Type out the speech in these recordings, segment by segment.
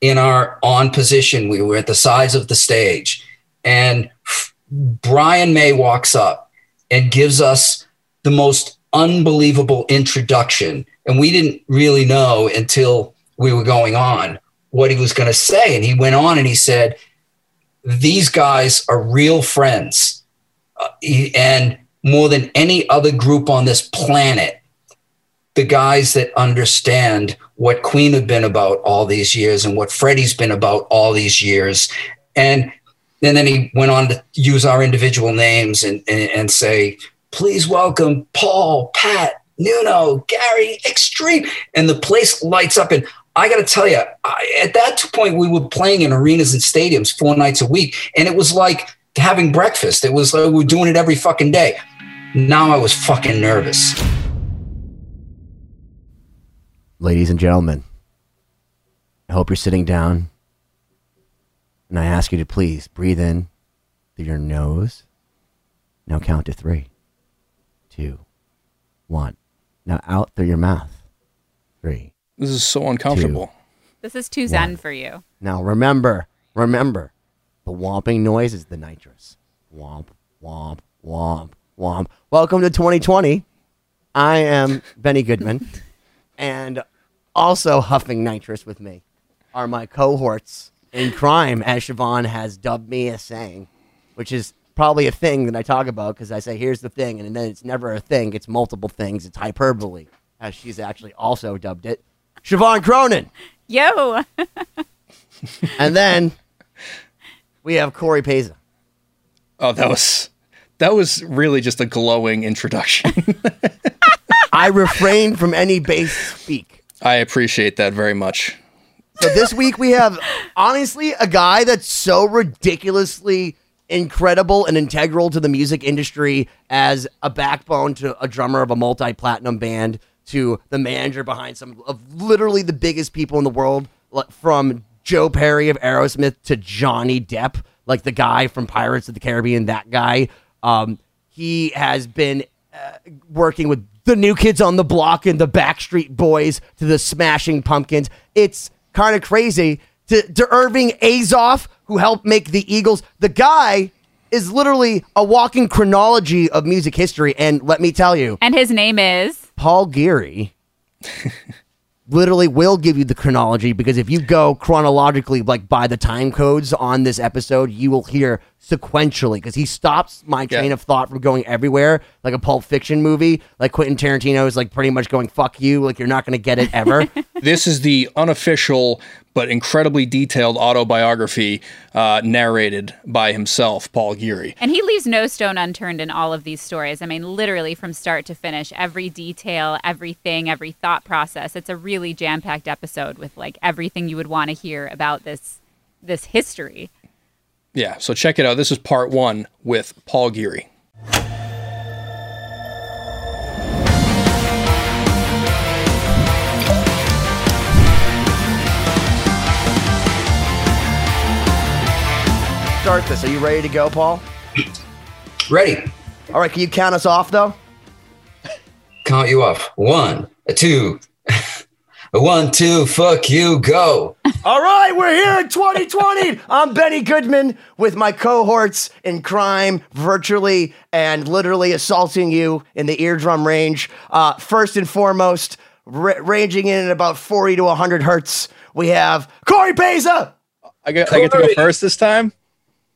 in our on position, we were at the sides of the stage, and Brian May walks up and gives us the most unbelievable introduction. And we didn't really know until we were going on what he was going to say. And he went on and he said, These guys are real friends. Uh, he- and more than any other group on this planet, the guys that understand what Queen have been about all these years and what Freddie's been about all these years. And, and then he went on to use our individual names and, and, and say, please welcome Paul, Pat, Nuno, Gary, Extreme. And the place lights up. And I got to tell you, I, at that point, we were playing in arenas and stadiums four nights a week. And it was like having breakfast. It was like we were doing it every fucking day. Now I was fucking nervous. Ladies and gentlemen, I hope you're sitting down. And I ask you to please breathe in through your nose. Now count to three, two, one. Now out through your mouth. Three. This is so uncomfortable. This is too zen for you. Now remember, remember, the whomping noise is the nitrous. Womp, womp, womp, womp. Welcome to 2020. I am Benny Goodman. and also huffing nitrous with me are my cohorts in crime, as Siobhan has dubbed me as saying, which is probably a thing that I talk about because I say, here's the thing, and then it's never a thing, it's multiple things, it's hyperbole, as she's actually also dubbed it. Siobhan Cronin. Yo, And then we have Cory Paza. Oh, that was that was really just a glowing introduction. I refrain from any base speak. I appreciate that very much. So this week we have honestly a guy that's so ridiculously incredible and integral to the music industry as a backbone to a drummer of a multi-platinum band to the manager behind some of literally the biggest people in the world like from Joe Perry of Aerosmith to Johnny Depp like the guy from Pirates of the Caribbean that guy um, he has been uh, working with the new kids on the block and the Backstreet Boys to the Smashing Pumpkins. It's kind of crazy to, to Irving Azoff, who helped make the Eagles. The guy is literally a walking chronology of music history. And let me tell you, and his name is Paul Geary literally will give you the chronology because if you go chronologically, like by the time codes on this episode, you will hear sequentially because he stops my Yeah. train of thought from going everywhere, like a Pulp Fiction movie. Like Quentin Tarantino is like pretty much going "fuck you," like you're not going to get it ever. This is the unofficial but incredibly detailed autobiography uh, narrated by himself, Paul Geary. And he leaves no stone unturned in all of these stories. I mean, literally from start to finish, every detail, everything, every thought process. It's a really jam-packed episode with like everything you would want to hear about this this history. Yeah, so check it out. This is part one with Paul Geary. Start this. Are you ready to go, Paul? Ready? All right. Can you count us off though? Count you off. One, a two, a one, two, fuck you, go. All right, we're here in 2020. I'm Benny Goodman with my cohorts in crime, virtually and literally assaulting you in the eardrum range. Uh, first and foremost, ra- ranging in at about 40 to 100 hertz, we have Cory Paza. I get, I get to go first this time?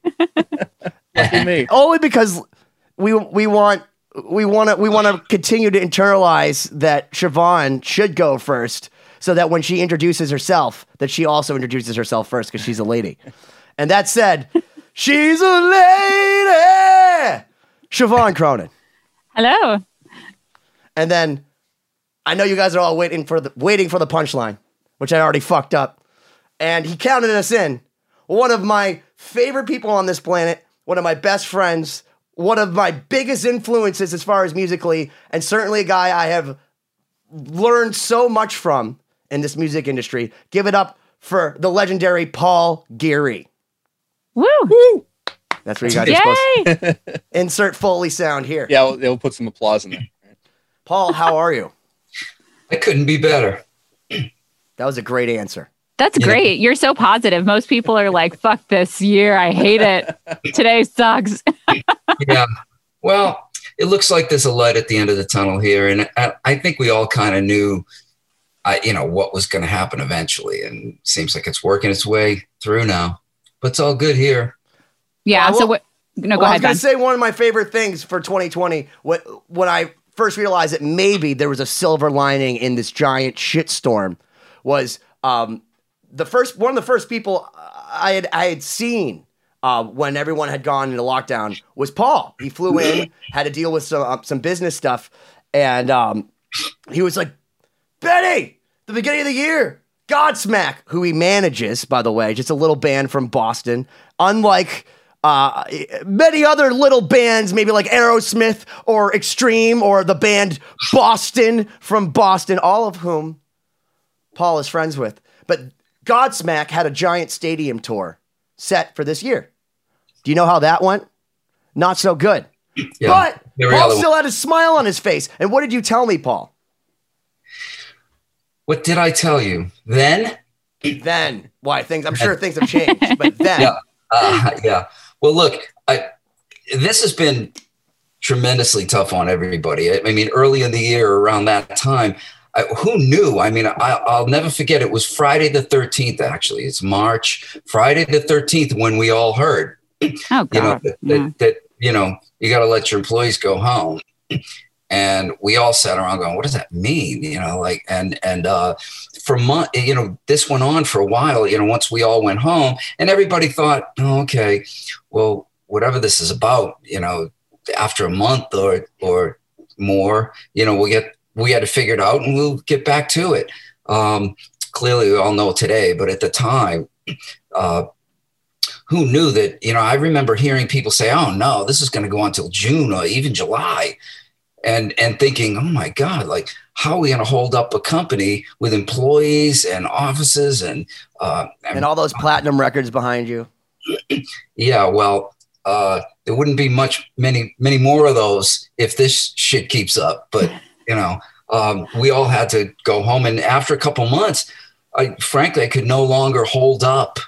Lucky me. Only because we we want we want to we want to continue to internalize that Siobhan should go first. so that when she introduces herself, that she also introduces herself first because she's a lady. And that said, she's a lady. Siobhan Cronin. Hello. And then I know you guys are all waiting for the waiting for the punchline, which I already fucked up. And he counted us in. One of my favorite people on this planet, one of my best friends, one of my biggest influences as far as musically, and certainly a guy I have learned so much from in this music industry. Give it up for the legendary Paul Geary. Woo. That's what you guys are supposed Yay. insert Foley sound here. Yeah, we'll, we'll put some applause in there. Paul, how are you? I couldn't be better. That was a great answer. That's Yeah. great. You're so positive. Most people are like, fuck this year. I hate it. Today sucks. yeah. Well, it looks like there's a light at the end of the tunnel here, and I, I think we all kind of knew, I you know what was going to happen eventually, and seems like it's working its way through now. But it's all good here. Yeah. Well, so what? No, go well, I was gonna say one of my favorite things for 2020 when when I first realized that maybe there was a silver lining in this giant shitstorm was um, the first one of the first people I had I had seen uh, when everyone had gone into lockdown was Paul. He flew in, had to deal with some uh, some business stuff, and um, he was like, Betty, the beginning of the year, Godsmack, who he manages, by the way, just a little band from Boston. Unlike uh, many other little bands, maybe like Aerosmith or Extreme or the band Boston from Boston, all of whom Paul is friends with. But Godsmack had a giant stadium tour set for this year. Do you know how that went? Not so good. Yeah. But Paul still had a smile on his face. And what did you tell me, Paul? What did I tell you then? Then, why things? I'm sure things have changed, but then, Yeah. Uh, yeah. Well, look, I, this has been tremendously tough on everybody. I, I mean, early in the year, around that time, I, who knew? I mean, I, I'll never forget. It was Friday the 13th, actually. It's March, Friday the 13th, when we all heard, Oh, you know, God. that, Yeah. that, that you know, you got to let your employees go home. And we all sat around going, what does that mean? You know, like, and, and, uh, for month, you know, this went on for a while, you know, once we all went home and everybody thought, oh, okay, well, whatever this is about, you know, after a month or, or more, you know, we'll get, we had to figure it out and we'll get back to it. Um, clearly we all know today, but at the time, uh, who knew that, you know, I remember hearing people say, oh no, this is going to go on till June or even July. And, and thinking, oh my God, like, how are we going to hold up a company with employees and offices and, uh, and all those platinum records behind you. yeah, well, uh, there wouldn't be much, many, many more of those if this shit keeps up. But you know, um, we all had to go home, and after a couple months, I frankly I could no longer hold up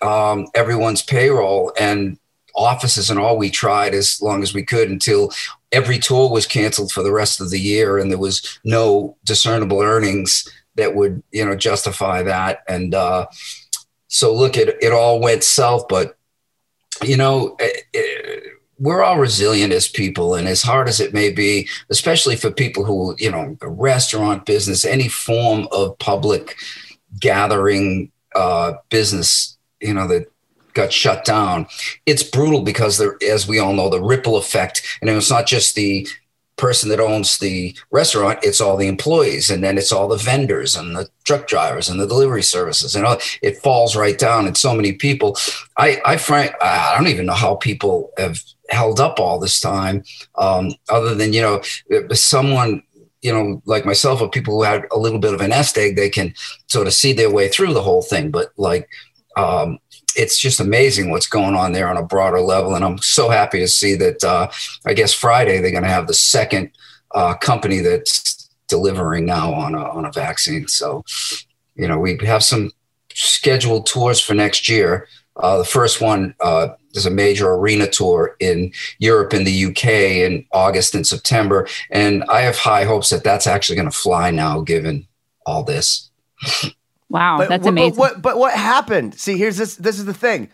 um, everyone's payroll and offices and all. We tried as long as we could until every tour was canceled for the rest of the year, and there was no discernible earnings that would you know justify that. And uh, so, look, it it all went south, but you know, it, it, we're all resilient as people, and as hard as it may be, especially for people who, you know, restaurant business, any form of public gathering uh, business, you know, that got shut down. It's brutal because there, as we all know, the ripple effect, and it's not just the person that owns the restaurant it's all the employees and then it's all the vendors and the truck drivers and the delivery services and all, it falls right down and so many people i i frank i don't even know how people have held up all this time um, other than you know someone you know like myself or people who had a little bit of an nest egg they can sort of see their way through the whole thing but like um, it's just amazing what's going on there on a broader level. And I'm so happy to see that, uh, I guess Friday, they're going to have the second uh, company that's delivering now on a, on a vaccine. So, you know, we have some scheduled tours for next year. Uh, the first one is a major arena tour in Europe and the UK in August and September. And I have high hopes that that's actually going to fly now, given all this. Wow, But that's what- amazing. But what, but what happened? See, here's this. This is the thing.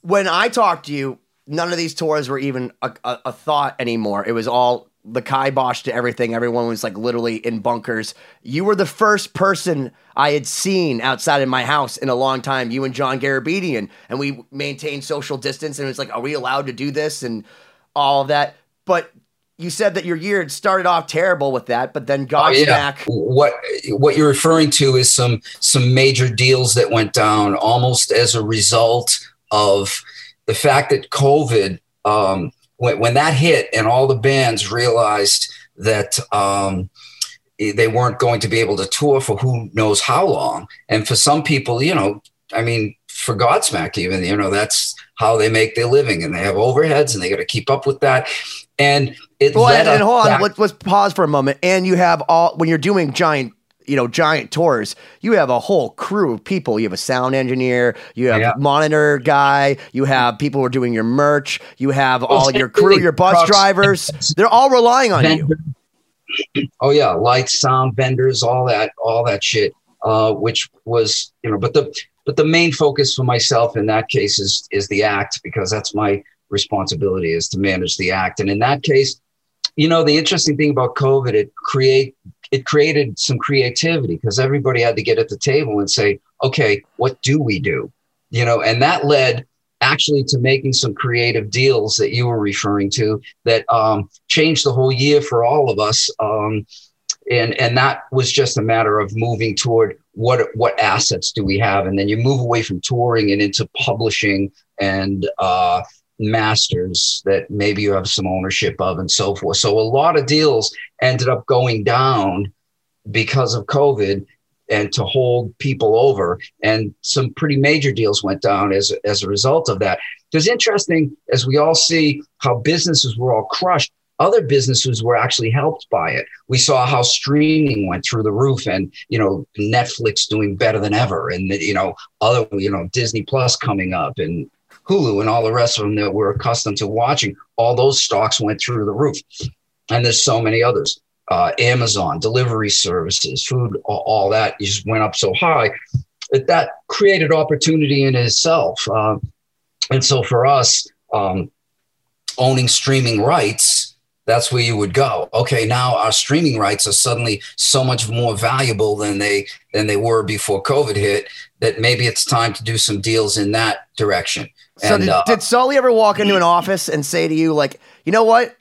When I talked to you, none of these tours were even a, a, a thought anymore. It was all the kibosh to everything. Everyone was like literally in bunkers. You were the first person I had seen outside of my house in a long time. You and John Garabedian, and we maintained social distance. And it was like, are we allowed to do this and all of that? But you said that your year had started off terrible with that, but then Oh, Godsmack. What what you're referring to is some some major deals that went down almost as a result of the fact that COVID. Um, when when that hit and all the bands realized that um, they weren't going to be able to tour for who knows how long, and for some people, you know, I mean, for Godsmack, even you know, that's how they make their living, and they have overheads, and they got to keep up with that. And it Well, and, and hold on, back- let's, let's pause for a moment. And you have all when you're doing giant, you know, giant tours, you have a whole crew of people. You have a sound engineer, you have Yeah. a monitor guy, you have people who are doing your merch, you have all your crew, your bus drivers. They're all relying on you. Oh yeah, lights, sound vendors, all that, all that shit. Uh, which was, you know, but the but the main focus for myself in that case is is the act because that's my responsibility is to manage the act. And in that case, you know, the interesting thing about COVID, it create it created some creativity because everybody had to get at the table and say, okay, what do we do? You know, and that led actually to making some creative deals that you were referring to that um, changed the whole year for all of us. Um, and and that was just a matter of moving toward what what assets do we have, and then you move away from touring and into publishing and uh, masters that maybe you have some ownership of and so forth. So a lot of deals ended up going down because of COVID and to hold people over. And some pretty major deals went down as, as a result of that. It's interesting as we all see how businesses were all crushed. Other businesses were actually helped by it. We saw how streaming went through the roof, and you know Netflix doing better than ever, and you know other you know Disney Plus coming up, and Hulu, and all the rest of them that we're accustomed to watching. All those stocks went through the roof, and there's so many others uh, Amazon, delivery services, food, all, all that just went up so high that that created opportunity in itself. Uh, and so for us, um, owning streaming rights, that's where you would go. Okay, now our streaming rights are suddenly so much more valuable than they than they were before COVID hit. That maybe it's time to do some deals in that direction. So and did, uh, did Sully ever walk into an office and say to you, like, you know what?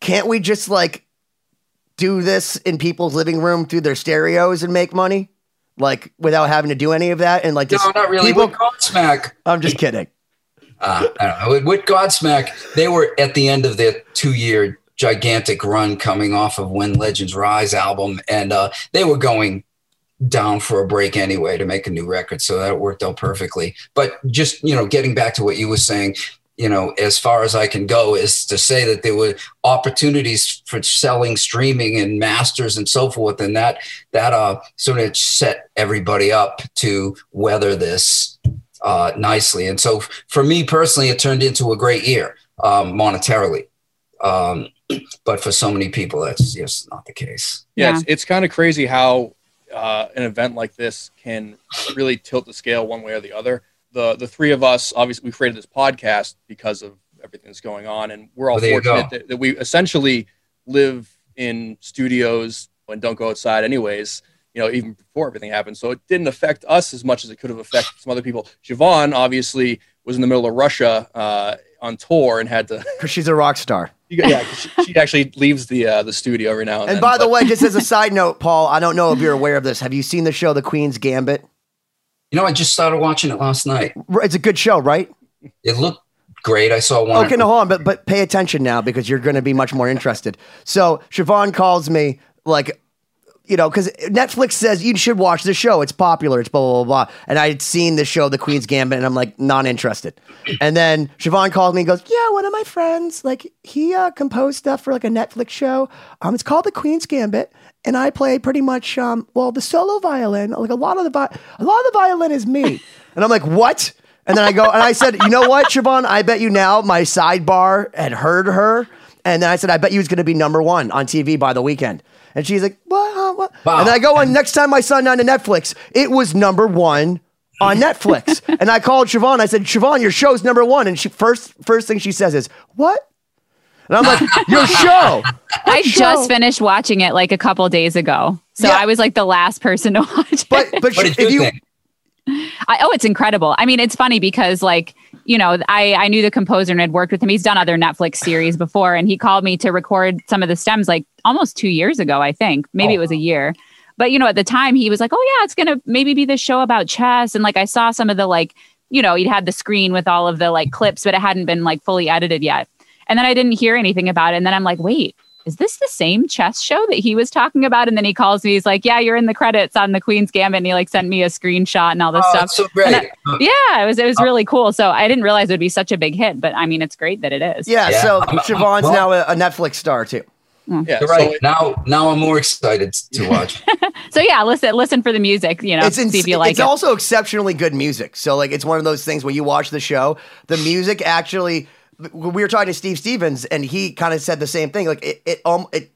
Can't we just like do this in people's living room through their stereos and make money? Like without having to do any of that? And like just no, not really. people- With Godsmack, I'm just kidding. uh, I don't know. With, with Godsmack, they were at the end of their two-year gigantic run, coming off of When Legends Rise album, and uh, they were going down for a break anyway to make a new record, so that worked out perfectly. But just you know, getting back to what you were saying, you know, as far as I can go is to say that there were opportunities for selling streaming and masters and so forth, and that that uh sort of set everybody up to weather this uh, nicely. And so for me personally, it turned into a great year um, monetarily. Um, but for so many people, that's just not the case. Yeah, Yeah. it's, it's kind of crazy how uh, an event like this can really tilt the scale one way or the other. The the three of us, obviously, we created this podcast because of everything that's going on, and we're all Well, fortunate that, that we essentially live in studios and don't go outside, anyways. You know, even before everything happened, so it didn't affect us as much as it could have affected some other people. Siobhan obviously was in the middle of Russia uh, on tour and had to. Because she's a rock star. Yeah, 'cause she, she actually leaves the uh, the studio every now and, And then. by the but- way, just as a side note, Paul, I don't know if you're aware of this. Have you seen the show The Queen's Gambit? You know, I just started watching it last night. It's a good show, right? It looked great. I saw one. Okay, no, hold on, but but pay attention now because you're going to be much more interested. So Siobhan calls me like, you know, because Netflix says you should watch the show. It's popular. It's blah blah blah. blah. And I had seen the show, The Queen's Gambit, and I'm like not interested. And then Siobhan calls me and goes, "Yeah, one of my friends, like he uh, composed stuff for like a Netflix show. Um, it's called The Queen's Gambit." And I play pretty much, um, well, the solo violin. Like a lot of the vi- a lot of the violin is me. And I'm like, what? And then I go, and I said, you know what, Siobhan? I bet you now my sidebar had heard her. And then I said, I bet you was going to be number one on TV by the weekend. And she's like, what? Huh, what? Wow. And I go, on next time I signed on to Netflix, it was number one on Netflix. and I called Siobhan. I said, Siobhan, your show's number one. And she first first thing she says is, what? And I'm like, your show. I show. just finished watching it like a couple days ago. So Yeah. I was like the last person to watch it. But but What if did you you? I, oh, it's incredible. I mean, it's funny because like, you know, I, I knew the composer and had worked with him. He's done other Netflix series before, and he called me to record some of the stems like almost two years ago, I think. Maybe it was a year. But you know, at the time he was like, Oh yeah, it's gonna maybe be the show about chess. And like I saw some of the like, you know, he'd had the screen with all of the like clips, but it hadn't been like fully edited yet. And then I didn't hear anything about it. And then I'm like, wait, is this the same chess show that he was talking about? And then he calls me, he's like, Yeah, you're in the credits on the Queen's Gambit. And he like sent me a screenshot and all this Oh, stuff. so great. And Yeah, it was it was oh. really cool. So I didn't realize it would be such a big hit, but I mean, it's great that it is. yeah, Yeah. so I'm- I'm- Siobhan's well- now a, a Netflix star too. Hmm. Yeah, You're so right. now, now I'm more excited to watch. So yeah, listen listen for the music. You know, it's ins- see if you like it's it. also exceptionally good music. So like it's one of those things when you watch the show, the music actually. We were talking to Steve Stevens, and he kind of said the same thing. Like it, it, um, it.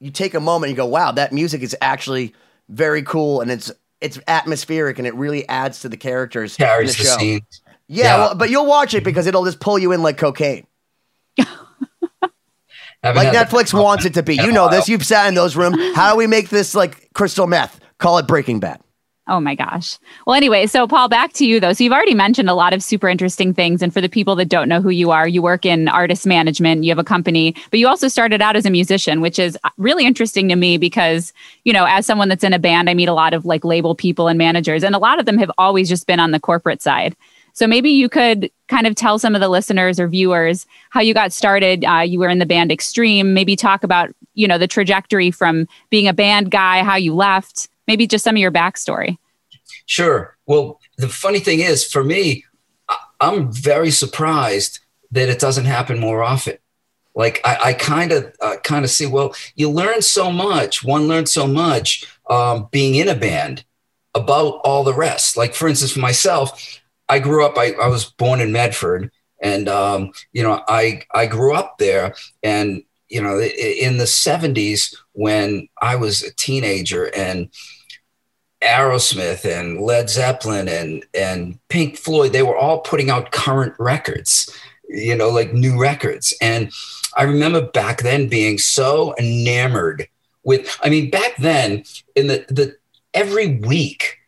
You take a moment, and you go, "Wow, that music is actually very cool, and it's it's atmospheric, and it really adds to the characters Carries the the show." scene. Yeah, Yeah. Well, but you'll watch it because it'll just pull you in like cocaine, like Netflix wants it to be. You know this. You've sat in those rooms. How do we make this like crystal meth? Call it Breaking Bad. Oh my gosh. Well, anyway, so Paul, back to you though. So you've already mentioned a lot of super interesting things. And for the people that don't know who you are, you work in artist management, you have a company, but you also started out as a musician, which is really interesting to me because, you know, as someone that's in a band, I meet a lot of like label people and managers, and a lot of them have always just been on the corporate side. So maybe you could kind of tell some of the listeners or viewers how you got started. Uh, you were in the band Extreme. Maybe talk about you know the trajectory from being a band guy, how you left. Maybe just some of your backstory. Sure. Well, the funny thing is, for me, I'm very surprised that it doesn't happen more often. Like I kind of kind of see. Well, you learn so much. One learns so much um, being in a band about all the rest. Like for instance, for myself, I grew up. I, I was born in Medford, and um, you know, I I grew up there, and you know, in the '70s when I was a teenager, and Aerosmith and Led Zeppelin and and Pink Floyd, they were all putting out current records, you know, like new records. And I remember back then being so enamored with. I mean, back then in the the every week,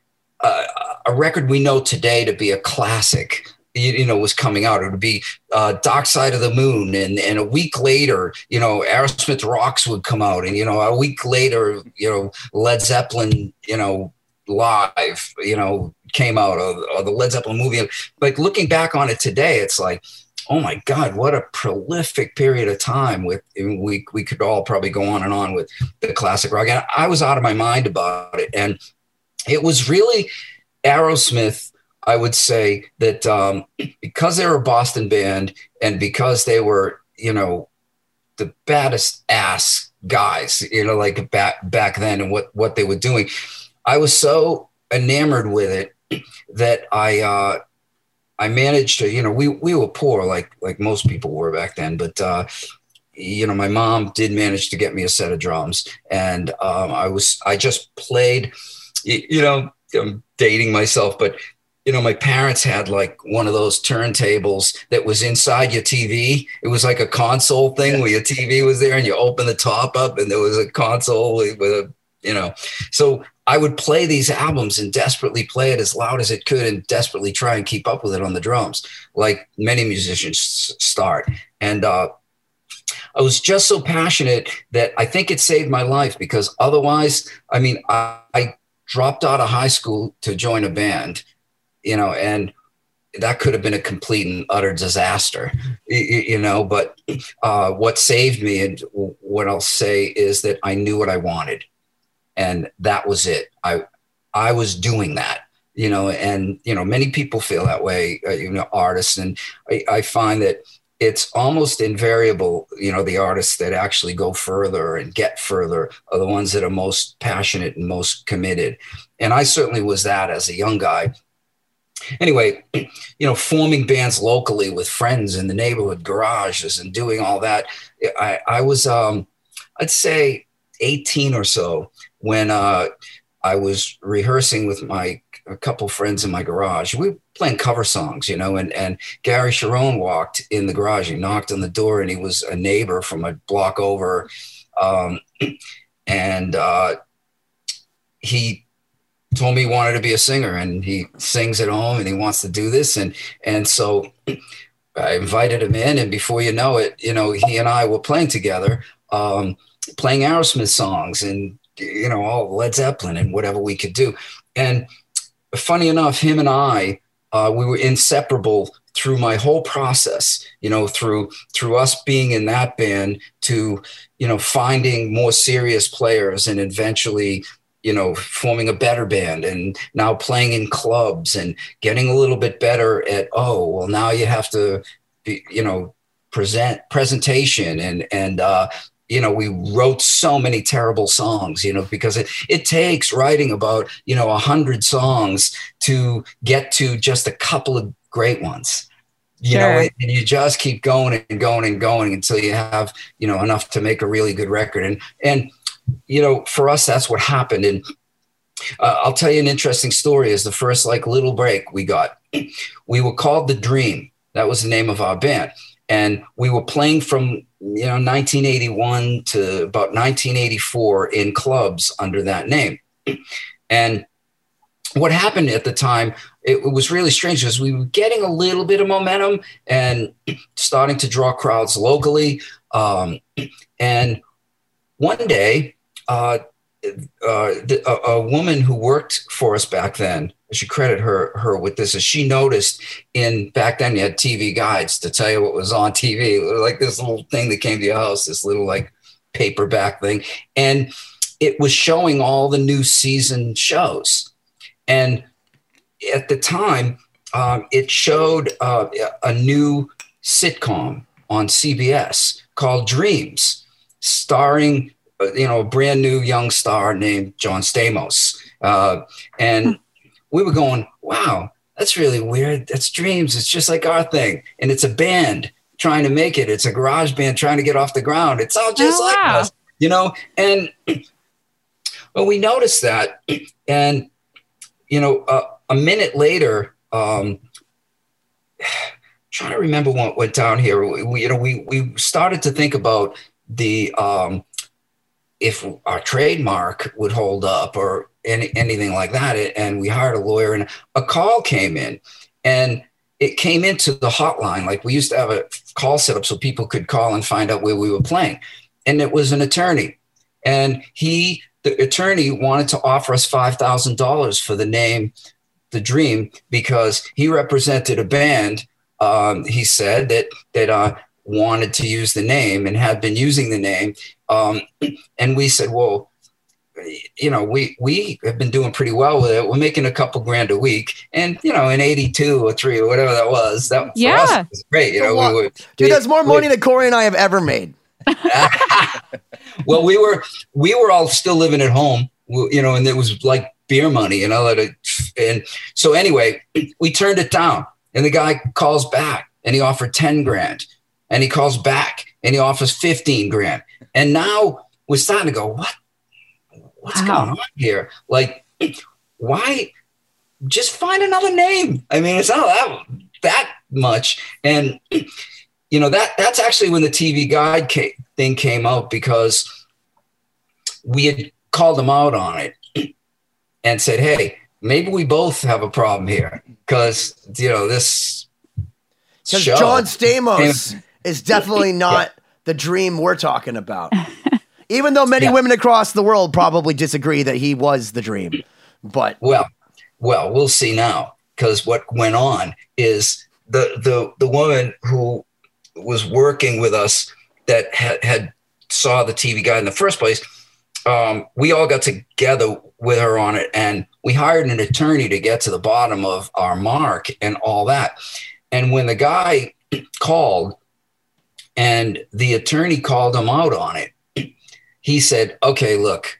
uh, a record we know today to be a classic. You, you know, was coming out. It would be uh, Dark Side of the Moon, and and a week later, you know, Aerosmith Rocks would come out, and you know, a week later, you know, Led Zeppelin, you know, live, you know, came out or, or the Led Zeppelin movie. Like looking back on it today, it's like, oh my God, what a prolific period of time with we we could all probably go on and on with the classic rock. And I was out of my mind about it. And it was really Aerosmith, I would say that um, because they were a Boston band and because they were, you know, the baddest ass guys, you know, like back back then and what what they were doing. I was so enamored with it that I uh, I managed to, you know, we we were poor like like most people were back then, but uh, you know, my mom did manage to get me a set of drums, and um, I was I just played, you, you know, I'm dating myself, but you know, my parents had like one of those turntables that was inside your TV. It was like a console thing where your TV was there and you open the top up and there was a console with a, you know, so I would play these albums and desperately play it as loud as it could and desperately try and keep up with it on the drums, like many musicians start. And uh, I was just so passionate that I think it saved my life because otherwise, I mean, I, I dropped out of high school to join a band, you know, and that could have been a complete and utter disaster, you know. But uh, what saved me, and what I'll say is that I knew what I wanted, and that was it. I I was doing that, you know, and you know, many people feel that way, uh, you know, artists, and I, I find that it's almost invariable, you know, the artists that actually go further and get further are the ones that are most passionate and most committed. And I certainly was that as a young guy. Anyway, you know, forming bands locally with friends in the neighborhood garages and doing all that. I, I was, um, I'd say 18 or so when uh, I was rehearsing with my a couple friends in my garage. We were playing cover songs, you know, and, and Gary Cherone walked in the garage. He knocked on the door and he was a neighbor from a block over. Um, and uh, he told me he wanted to be a singer and he sings at home and he wants to do this. And, and so I invited him in and before you know it, you know, he and I were playing together, um, playing Aerosmith songs and, you know, all Led Zeppelin and whatever we could do. And funny enough, him and I, uh, we were inseparable through my whole process you know through through us being in that band to you know finding more serious players and eventually you know forming a better band and now playing in clubs and getting a little bit better at oh well now you have to be you know present presentation and and uh you know we wrote so many terrible songs you know because it it takes writing about you know a hundred songs to get to just a couple of great ones you sure. know and you just keep going and going and going until you have you know enough to make a really good record. And and you know for us that's what happened. And uh, i'll tell you an interesting story is the first like little break we got. We were called the dream. That was the name of our band. And we were playing from you know 1981 to about 1984 in clubs under that name. And what happened at the time it, was really strange because we were getting a little bit of momentum and starting to draw crowds locally. Um, and one day uh, uh, a, a, woman who worked for us back then I should credit her her with this. As she noticed in back then, you had TV guides to tell you what was on TV, like this little thing that came to your house, this little like paperback thing, and it was showing all the new season shows. And at the time, um, it showed uh, a new sitcom on CBS called Dreams, starring you know a brand new young star named John Stamos. Uh, and we were going, wow, that's really weird. That's dreams. It's just like our thing. And it's a band trying to make it. It's a garage band trying to get off the ground. It's all just oh, like wow. us, you know? And well, we noticed that. And, you know, uh, a minute later, um, trying to remember what went down here. We, you know, we, we started to think about the, um, if our trademark would hold up or any, anything like that. And we hired a lawyer, and a call came in, and it came into the hotline. Like we used to have a call set up so people could call and find out where we were playing. And it was an attorney. And he, the attorney, wanted to offer us $5,000 for the name The Dream because he represented a band. Um, he said that, that uh, wanted to use the name and had been using the name. Um, and we said, well, you know, we we have been doing pretty well with it. We're making a couple grand a week, and you know, in '82 or three or whatever that was, that yeah, was great. You know, we were, dude, we, that's more money we, than Corey and I have ever made. well, we were we were all still living at home, you know, and it was like beer money, you know. that And so anyway, we turned it down, and the guy calls back, and he offered ten grand, and he calls back, and he offers fifteen grand, and now we're starting to go, what what's wow. going on here? Like, why just find another name? I mean, it's not that that much. And you know that that's actually when the TV guide came, thing came out because we had called them out on it and said, "Hey, maybe we both have a problem here because you know this." Because John Stamos and, is definitely not the dream we're talking about. Even though many yeah. women across the world probably disagree that he was the dream. But well, well, we'll see now because what went on is the the the woman who was working with us that had, had saw the TV guy in the first place. Um, we all got together with her on it, and we hired an attorney to get to the bottom of our mark and all that. And when the guy called, and the attorney called him out on it, he said, okay, look,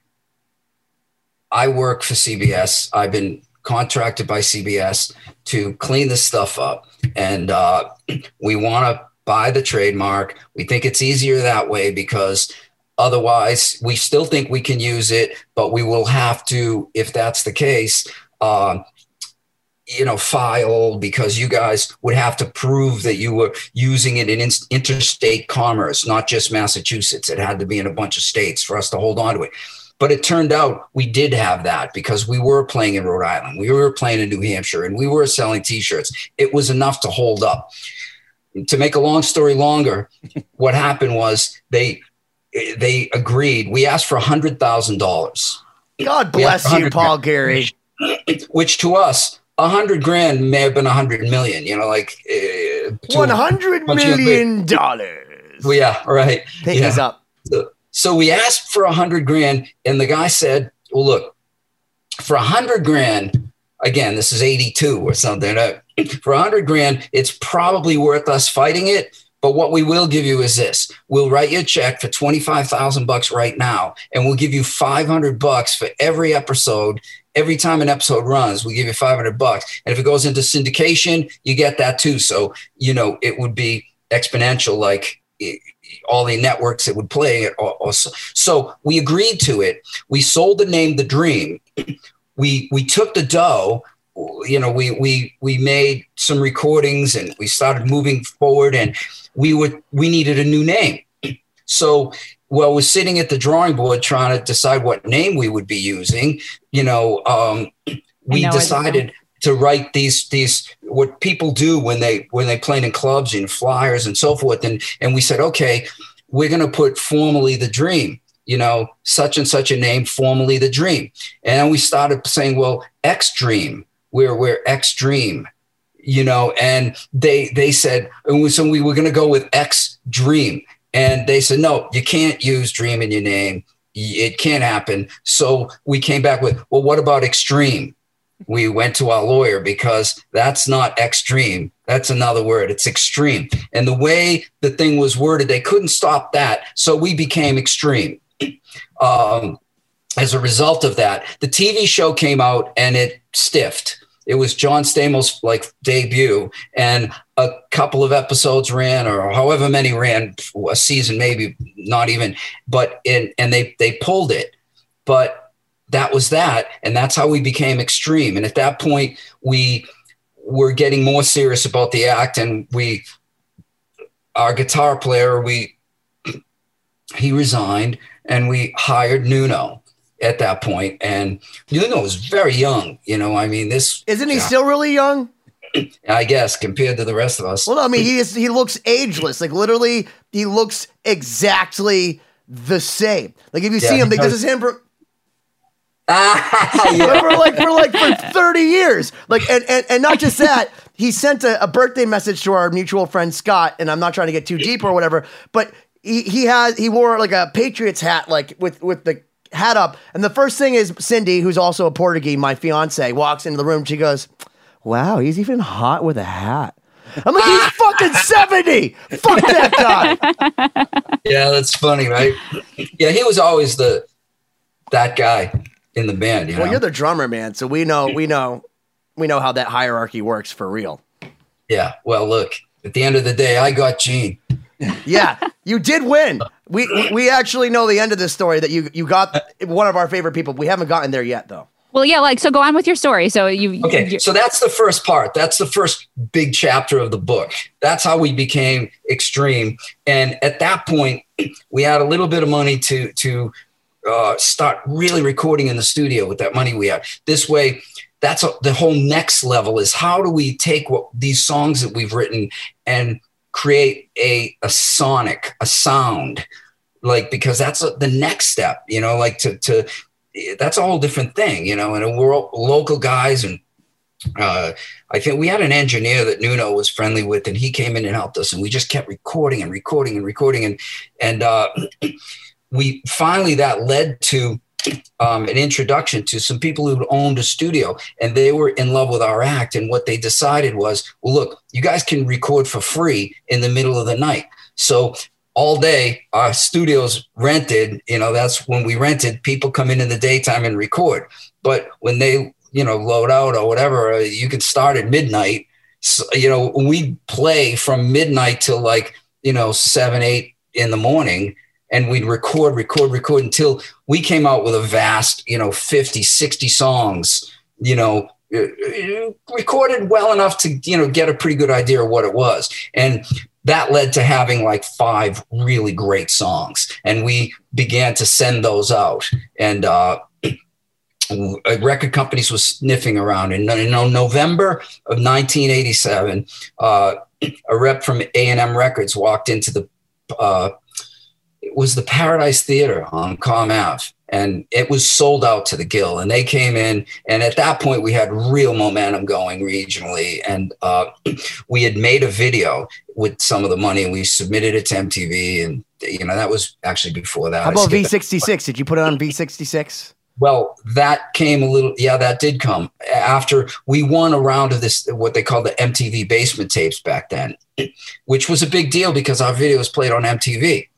I work for CBS. I've been contracted by CBS to clean this stuff up. And uh, we want to buy the trademark. We think it's easier that way because Otherwise, we still think we can use it, but we will have to, if that's the case, uh, you know, file because you guys would have to prove that you were using it in interstate commerce, not just Massachusetts. It had to be in a bunch of states for us to hold on to it. But it turned out we did have that because we were playing in Rhode Island, we were playing in New Hampshire, and we were selling T-shirts. It was enough to hold up. To make a long story longer, what happened was they they agreed. We asked for a hundred thousand dollars. God bless you, Paul Geary. Which to us, a hundred grand may have been a hundred million. You know, like uh, one hundred million dollars. Well, yeah, right. Pick yeah. up. So, so we asked for a hundred grand, and the guy said, "Well, look, for a hundred grand, again, this is eighty-two or something. Uh, for a hundred grand, it's probably worth us fighting it." But what we will give you is this: we'll write you a check for twenty five thousand bucks right now, and we'll give you five hundred bucks for every episode. Every time an episode runs, we give you five hundred bucks, and if it goes into syndication, you get that too. So you know it would be exponential, like all the networks that would play it. Also. So we agreed to it. We sold the name The Dream. We we took the dough you know we we we made some recordings and we started moving forward and we would we needed a new name. So while we're sitting at the drawing board trying to decide what name we would be using, you know, um, we know, decided to write these these what people do when they when they play in clubs and flyers and so forth. And and we said, okay, we're going to put formally the dream you know, such and such a name, formally the dream. And we started saying, well, X dream, we're, we're X dream you know, and they they said, and so we were going to go with X Dream, and they said, no, you can't use Dream in your name. It can't happen. So we came back with, well, what about Extreme? We went to our lawyer because that's not extreme. That's another word. It's extreme. And the way the thing was worded, they couldn't stop that. So we became extreme. Um, as a result of that, the TV show came out and it stiffed it was John Stamos' like debut, and a couple of episodes ran, or however many ran a season, maybe not even. But in and they they pulled it, but that was that, and that's how we became extreme. And at that point, we were getting more serious about the act, and we our guitar player we he resigned, and we hired Nuno at that point. And Nuno was very young. You know, I mean, this isn't he still really young? I guess compared to the rest of us. Well, I mean, he is. He looks ageless. Like literally, he looks exactly the same. Like if you yeah, see him, like this is him for. Ah, yeah. for like for like for 30 years like and, and and not just that he sent a, a birthday message to our mutual friend scott and i'm not trying to get too deep or whatever but he he has he wore like a patriots hat like with with the hat up. And the first thing is Cindy, who's also a Portuguese, my fiance, walks into the room. She goes, Wow, he's even hot with a hat. I'm like, he's fucking 70. Fuck that guy. Yeah, that's funny, right? Yeah, he was always the that guy in the band. You well, know? you're the drummer, man. So we know, we know, we know how that hierarchy works for real. Yeah. Well, look, at the end of the day, I got Gene. Yeah, you did win. We we actually know the end of this story that you you got one of our favorite people. We haven't gotten there yet though. Well, yeah, like so. Go on with your story. So you okay? So that's the first part. That's the first big chapter of the book. That's how we became extreme. And at that point, we had a little bit of money to to uh, start really recording in the studio with that money we had. This way, that's a, the whole next level. Is how do we take what these songs that we've written and create a, a sonic, a sound, like, because that's a, the next step, you know, like to, to, that's a whole different thing, you know, and we're local guys and uh, I think we had an engineer that Nuno was friendly with, and he came in and helped us, and we just kept recording and recording and recording, and and uh, we finally that led to um, an introduction to some people who owned a studio and they were in love with our act. And what they decided was, well, look, you guys can record for free in the middle of the night. So all day, our studios rented, you know, that's when we rented, people come in in the daytime and record. But when they, you know, load out or whatever, uh, you could start at midnight. So, you know, we play from midnight till like, you know, seven, eight in the morning and we'd record, record, record until we came out with a vast, you know, 50, 60 songs, you know, uh, recorded well enough to, you know, get a pretty good idea of what it was. And that led to having like five really great songs. And we began to send those out. And, uh, record companies was sniffing around in, in November of 1987 uh, a rep from A&M Records walked into the uh, it was the Paradise Theater on Comm Ave, and it was sold out to the gill. And they came in, and at that point, we had real momentum going regionally, and uh, we had made a video with some of the money, and we submitted it to MTV, and you know that was actually before that. How about V66? Did you put it on V66? Well, that came a little, yeah, that did come after we won a round of this, what they called the MTV basement tapes back then, which was a big deal because our video was played on MTV.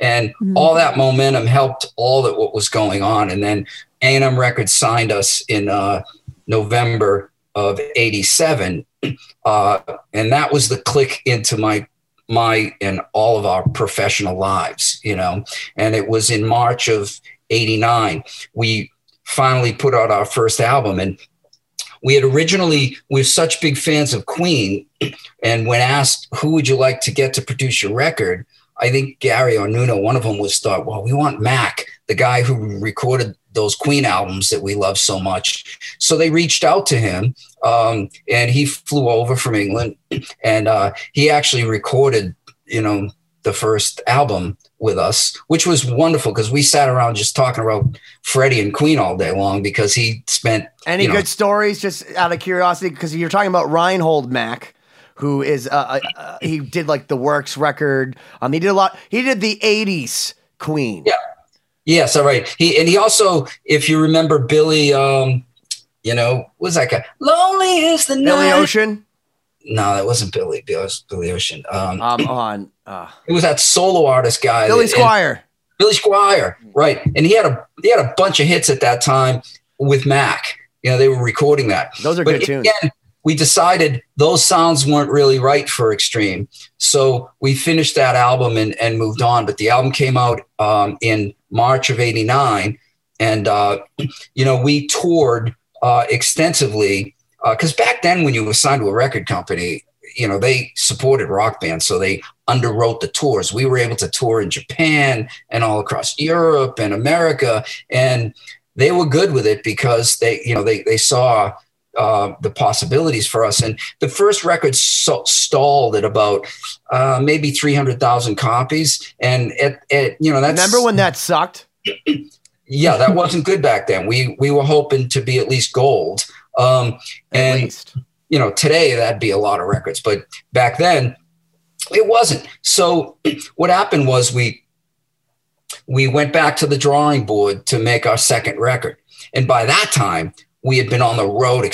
And mm-hmm. all that momentum helped all that what was going on. And then A&M Records signed us in uh, November of 87. Uh, and that was the click into my my and all of our professional lives, you know. And it was in March of 89, we finally put out our first album. And we had originally, we were such big fans of Queen. And when asked, who would you like to get to produce your record? I think Gary or Nuno, one of them was thought, well, we want Mack, the guy who recorded those Queen albums that we love so much. So they reached out to him, um, and he flew over from England, and uh, he actually recorded, you know, the first album with us, which was wonderful because we sat around just talking about Freddie and Queen all day long because he spent any you know, good stories just out of curiosity because you're talking about Reinhold Mack. Who is uh, uh, uh, he did like the Works record? Um, he did a lot. He did the '80s Queen. Yeah, yes, all right. He and he also, if you remember, Billy, um, you know, was that guy? Lonely is the Billy night. Ocean. No, that wasn't Billy. Billy, Billy Ocean. Um, um on. Uh, it was that solo artist guy. Billy that, Squier. Billy Squier, right? And he had a he had a bunch of hits at that time with Mack. You know, they were recording that. Those are but good again, tunes. We decided those sounds weren't really right for Extreme, so we finished that album and, and moved on. But the album came out um, in March of '89, and uh, you know we toured uh, extensively because uh, back then when you were signed to a record company you know they supported rock bands so they underwrote the tours. We were able to tour in japan and all across europe and america and they were good with it because they you know they, they saw uh, the possibilities for us and the first record so, stalled at about uh, maybe 300000 copies and at, at you know that's remember when that sucked yeah that wasn't good back then we we were hoping to be at least gold um, and least. you know, today that'd be a lot of records, but back then it wasn't. So what happened was we we went back to the drawing board to make our second record. And by that time, we had been on the road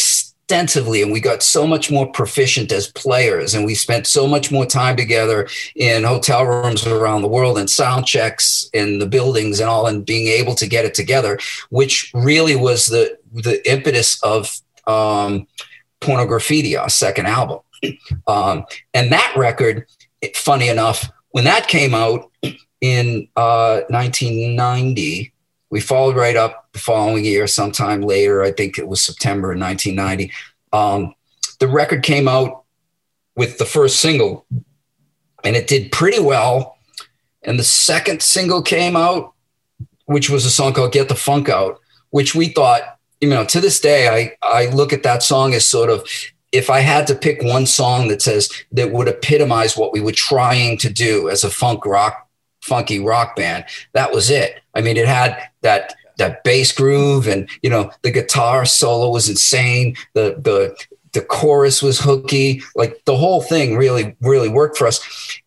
extensively and we got so much more proficient as players and we spent so much more time together in hotel rooms around the world and sound checks in the buildings and all and being able to get it together which really was the the impetus of um, Pornograffitti, our second album. Um, and that record, funny enough, when that came out in uh, 1990, we followed right up the following year, sometime later. I think it was September 1990. Um, the record came out with the first single, and it did pretty well. And the second single came out, which was a song called Get the Funk Out, which we thought you know, to this day, I, I look at that song as sort of if I had to pick one song that says that would epitomize what we were trying to do as a funk rock, funky rock band, that was it. I mean, it had that that bass groove, and you know, the guitar solo was insane. The the the chorus was hooky. Like the whole thing really really worked for us.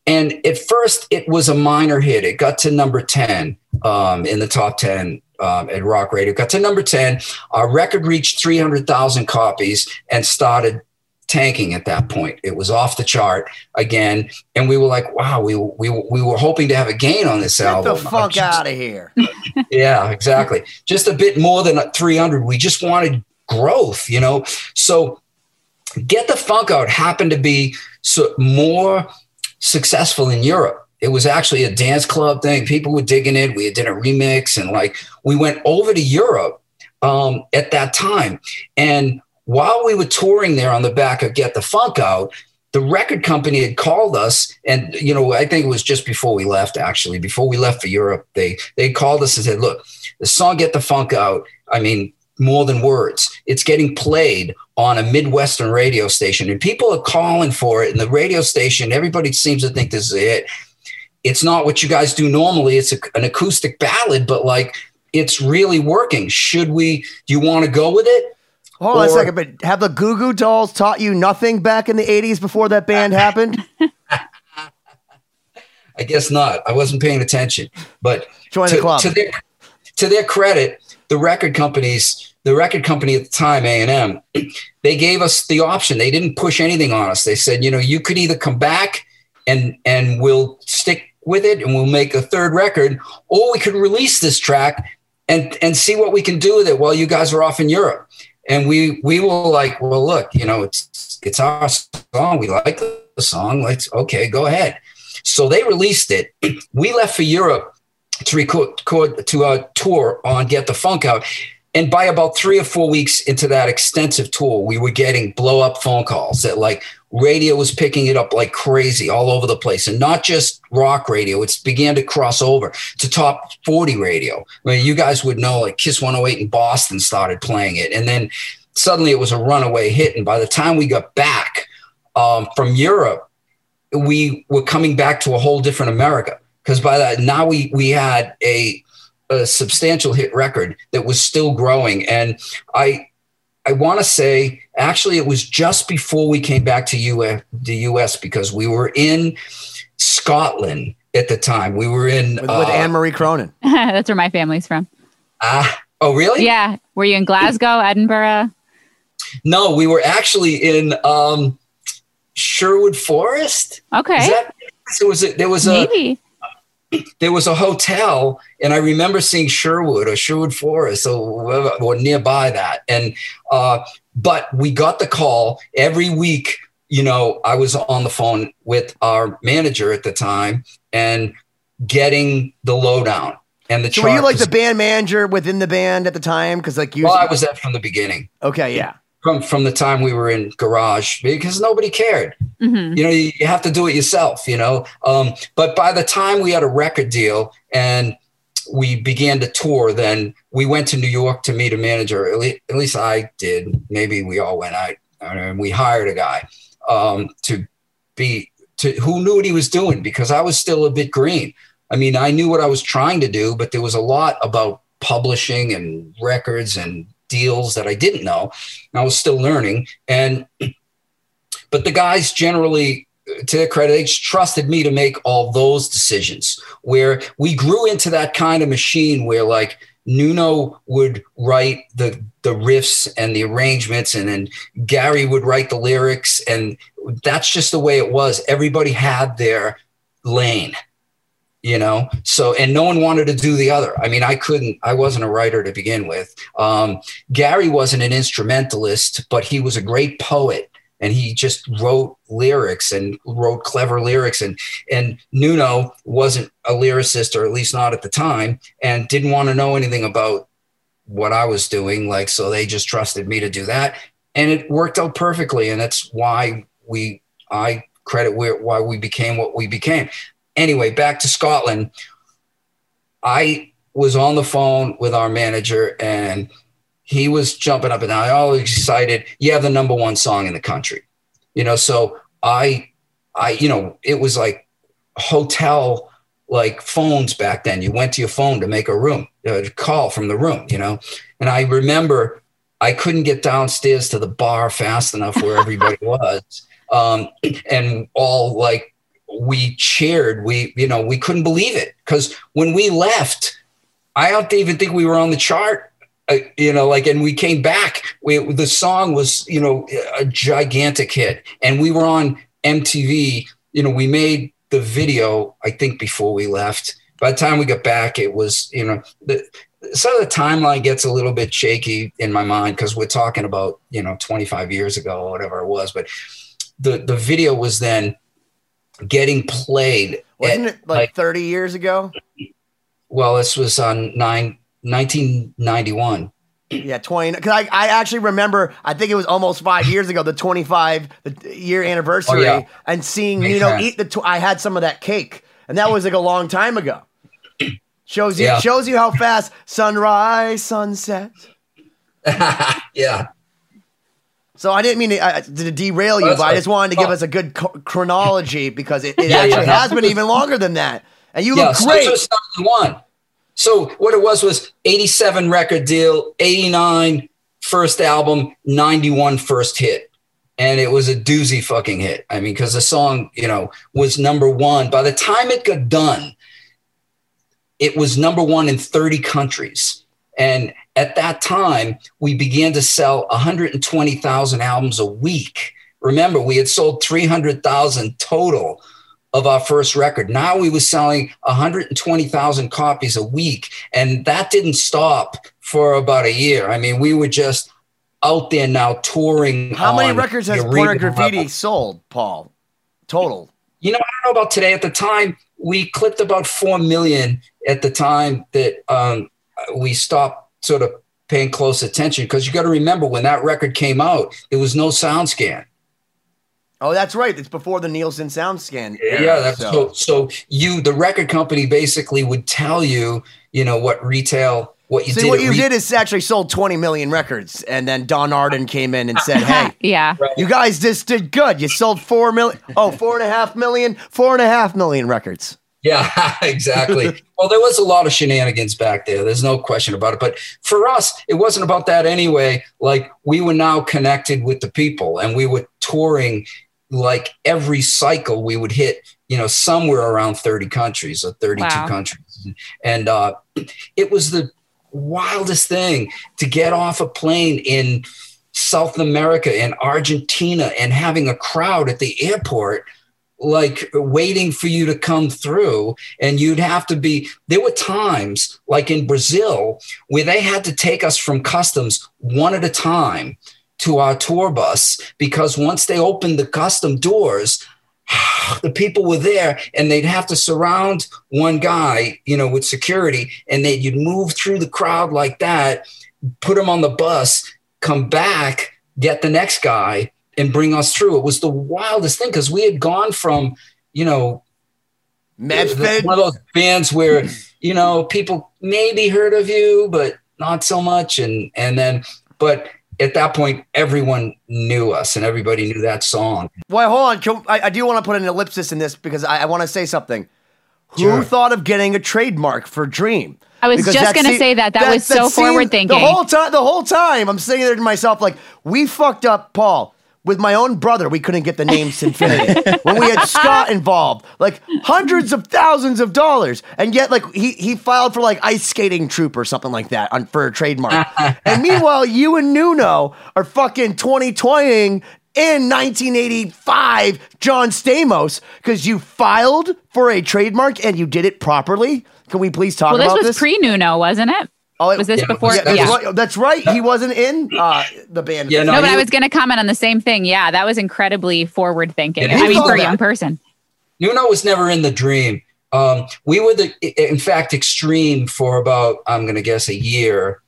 And at first, it was a minor hit. It got to number ten um, in the top ten um, at Rock Radio. Got to number 10. Our record reached 300,000 copies and started tanking at that point. It was off the chart again. And we were like, wow, we, we, we were hoping to have a gain on this Get album. Get the fuck just, out of here. yeah, exactly. Just a bit more than 300. We just wanted growth, you know? So Get the Funk Out happened to be so more successful in Europe it was actually a dance club thing. People were digging it. We did a remix and like we went over to Europe um, at that time. And while we were touring there on the back of Get the Funk Out, the record company had called us and you know i think it was just before we left actually before we left for europe they they called us and said look the song get the funk out i mean more than words it's getting played on a midwestern radio station and people are calling for it and the radio station everybody seems to think this is it. It's not what you guys do normally it's a, an acoustic ballad but like it's really working. Should we do you want to go with it Hold on a second, but have the Goo Goo Dolls taught you nothing back in the 80s before that band happened? I guess not. I wasn't paying attention. But Join to, the club. To their, to their credit, the record companies, the record company at the time, A&M, they gave us the option. They didn't push anything on us. They said, you know, you could either come back and and we'll stick with it and we'll make a third record, or we could release this track and and see what we can do with it while you guys are off in Europe and we we were like, well, look, you know, it's it's our song. We like the song. Let's okay, go ahead. So they released it. We left for Europe to record, record to a tour on Get the Funk Out. And by about three or four weeks into that extensive tour, we were getting blow up phone calls that like radio was picking it up like crazy all over the place. And not just rock radio it's began to cross over to top 40 radio. I mean, you guys would know like kiss 108 in boston started playing it. And then suddenly it was a runaway hit. And by the time we got back um, from europe we were coming back to a whole different america. Because by that now we we had a a substantial hit record that was still growing. And i I want to say actually it was just before we came back to US, the US because we were in Scotland at the time. We were in with, with uh, Anne Marie Cronin. That's where my family's from. Ah, oh really? Yeah. Were you in Glasgow, Edinburgh? No, we were actually in um, Sherwood Forest. Okay. Is that, so was it? There was a Maybe. There was a hotel, and I remember seeing Sherwood or Sherwood Forest or, or nearby that. And uh, but we got the call every week. You know, I was on the phone with our manager at the time and getting the lowdown and the. So were you like the band manager within the band at the time? Because like you. Well, I was that from the beginning. okay, yeah. From from the time we were in garage because nobody cared. hmm you know you, you have to do it yourself you know? Um, but by the time we had a record deal and we began to tour then we went to new york to meet a manager. At least, at least i did. Maybe we all went. Out and we hired a guy um, to be to who knew what he was doing because i was still a bit green. I mean i knew what i was trying to do but there was a lot about publishing and records and deals that i didn't know i was still learning and but the guys generally to their credit, they trusted me to make all those decisions. Where we grew into that kind of machine where like Nuno would write the the riffs and the arrangements, and then Gary would write the lyrics, and that's just the way it was. Everybody had their lane, you know. So and no one wanted to do the other. I mean, I couldn't. I wasn't a writer to begin with. Um, Gary wasn't an instrumentalist, but he was a great poet and he just wrote lyrics and wrote clever lyrics and and Nuno wasn't a lyricist or at least not at the time and didn't want to know anything about what I was doing like so they just trusted me to do that and it worked out perfectly and that's why we I credit where why we became what we became anyway back to Scotland I was on the phone with our manager and he was jumping up and down, all excited. You have the number one song in the country, you know. So I, I, you know, it was like hotel like phones back then. You went to your phone to make a room, to call from the room, you know. And I remember I couldn't get downstairs to the bar fast enough where everybody was, um, and all like we cheered. We, you know, we couldn't believe it because when we left, I don't even think we were on the chart uh, you know, like, and we came back. We the song was, you know, a gigantic hit, and we were on MTV. You know, we made the video. I think before we left. By the time we got back, it was, you know, the so the timeline gets a little bit shaky in my mind because we're talking about, you know, 25 years ago or whatever it was. But the the video was then getting played Wasn't at, it like 30 years ago? well, this was on nine, 1991. Yeah, 20. Because I, I actually remember, I think it was almost five years ago, the 25 year oh, anniversary, Oh, yeah. and seeing, you know, Yeah. eat the, tw- I had some of that cake. And that was like a long time ago. Shows you, Yeah. shows you how fast sunrise, sunset. yeah. So I didn't mean to, uh, to derail you, but I just wanted to give us a good co- chronology because it, it Yeah, actually yeah. has been even longer than that. And you yeah, look so great. was 91. So what it was was 87 record deal, 89 first album, 91 first hit. And it was a doozy fucking hit. I mean, because the song, you know, was number one. By the time it got done, it was number one in 30 countries. And at that time, we began to sell 120,000 albums a week. Remember, we had sold 300,000 total of our first record. Now we were selling 120,000 copies a week. And that didn't stop for about a year. I mean, we were just out there now touring. How many records has arena Graffiti level. sold, Paul? Total. You know, I don't know about today. At the time, we clipped about 4 million at the time that um, we stopped sort of paying close attention because you got to remember when that record came out, there was no sound scan. Oh, that's right. It's before the Nielsen sound scan. era, yeah that's so- so. so you the record company basically would tell you you know what retail what you See, did what you re- did is actually sold 20 million records, and then Don Arden came in and said, "Hey, yeah. you guys just did good. You sold four million, oh, four and a half million, four and a half million records." Yeah exactly. Well there was a lot of shenanigans back there. There's no question about it. But for us it wasn't about that anyway. Like we were now connected with the people and we were touring like every cycle we would hit you know somewhere around 30 countries or 32 Wow. countries. And uh it was the wildest thing to get off a plane in South America and Argentina and having a crowd at the airport like waiting for you to come through. And you'd have to be there were times like in Brazil where they had to take us from customs one at a time to our tour bus because once they opened the custom doors the people were there and they'd have to surround one guy, you know, with security and they you'd move through the crowd like that, put him on the bus, come back, get the next guy and bring us through. It was the wildest thing because we had gone from, you know, Medfed, one of those bands where, you know, people maybe heard of you, but not so much. And and then but at that point, everyone knew us and everybody knew that song. Well, hold on. Can- I, I do want to put an ellipsis in this because I, I want to say something. Who Sure. thought of getting a trademark for Dream? I was Because just gonna se- say that. That was so forward-thinking. The whole time, the whole time, I'm sitting there to myself like, we fucked up, Paul. With my own brother, we couldn't get the name Sinfinity. when we had Scott involved, like hundreds of thousands of dollars, and yet like he he filed for like ice skating troop or something like that on for a trademark. and meanwhile, you and Nuno are fucking 2020ing in 1985 John Stamos because you filed for a trademark and you did it properly. Can we please talk Well, this about was this? pre Nuno, wasn't it? Oh, it- Was this Yeah, before? yeah, that's, Yeah. Right, that's right. He wasn't in uh, the band. Yeah, No, no, but he- I was going to comment on the same thing. Yeah, that was incredibly forward thinking. Yeah, I mean, thought for a young person. Nuno was never in the dream. Um, we were the, in fact, extreme for about, I'm going to guess, a year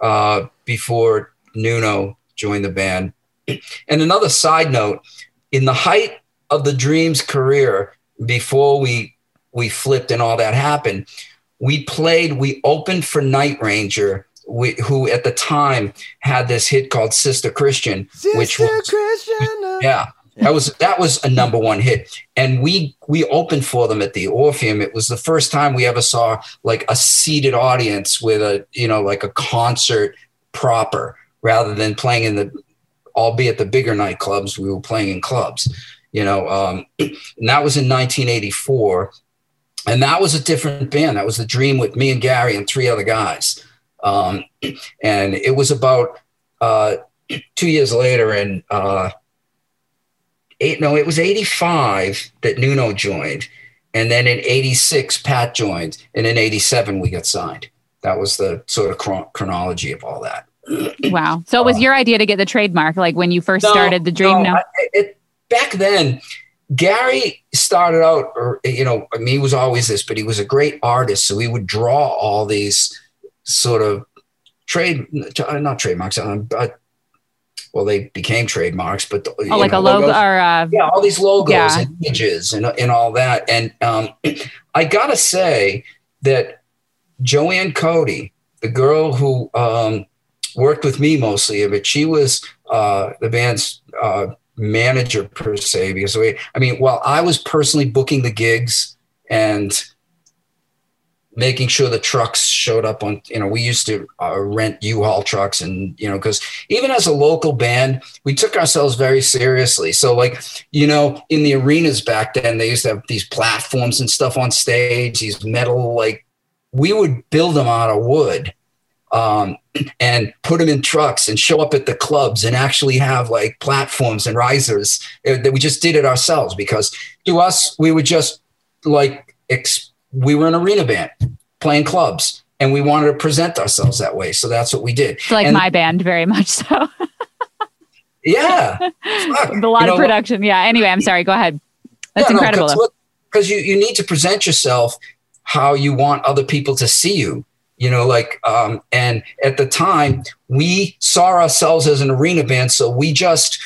uh, before Nuno joined the band. And another side note: in the height of the Dreams' career, before we we flipped and all that happened, we played. We opened for Night Ranger, we, who at the time had this hit called "Sister Christian," which Sister was Christian. uh, yeah that was that was a number one hit and we we opened for them at the orpheum it was the first time we ever saw like a seated audience with a you know like a concert proper rather than playing in the albeit the bigger nightclubs we were playing in clubs you know um and that was in 1984 and that was a different band that was the dream with me and gary and three other guys um and it was about uh two years later in uh eight no it was 85 that nuno joined and then in 86 pat joined and in 87 we got signed that was the sort of chron- chronology of all that Wow. So it was your idea to get the trademark, like when you first No, started the dream. No. I- it, back then Gary started out, or you know, I mean, he was always this, but he was a great artist. So he would draw all these sort of trade, not trademarks, uh, but well, they became trademarks, but oh, like know, a logo logos. or uh, yeah, all these logos yeah. and images and and all that. And um, I gotta say that Joanne Cody, the girl who um, worked with me mostly, but she was uh, the band's uh, manager per se. Because we, I mean, while I was personally booking the gigs and making sure the trucks showed up on you know we used to uh, rent u-haul trucks and you know because even as a local band we took ourselves very seriously so like you know in the arenas back then they used to have these platforms and stuff on stage these metal like we would build them out of wood um, and put them in trucks and show up at the clubs and actually have like platforms and risers uh, that we just did it ourselves because to us we would just like ex- we were an arena band playing clubs and we wanted to present ourselves that way. So that's what we did. It's like and, my band very much so. Yeah. A lot you of production. Yeah. Anyway i'm sorry. Go ahead. That's yeah, incredible because no, you, you need to present yourself how you want other people to see you you know like um, and at the time we saw ourselves as an arena band so we just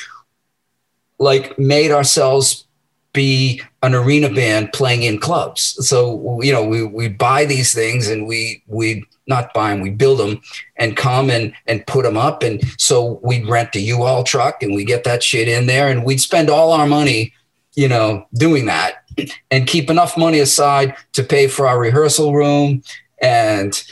like made ourselves be an arena band playing in clubs. So you know we we buy these things and we we not buy them we build them and come and and put them up. And so we'd rent a u-haul truck and we get that shit in there and we'd spend all our money you know doing that and keep enough money aside to pay for our rehearsal room and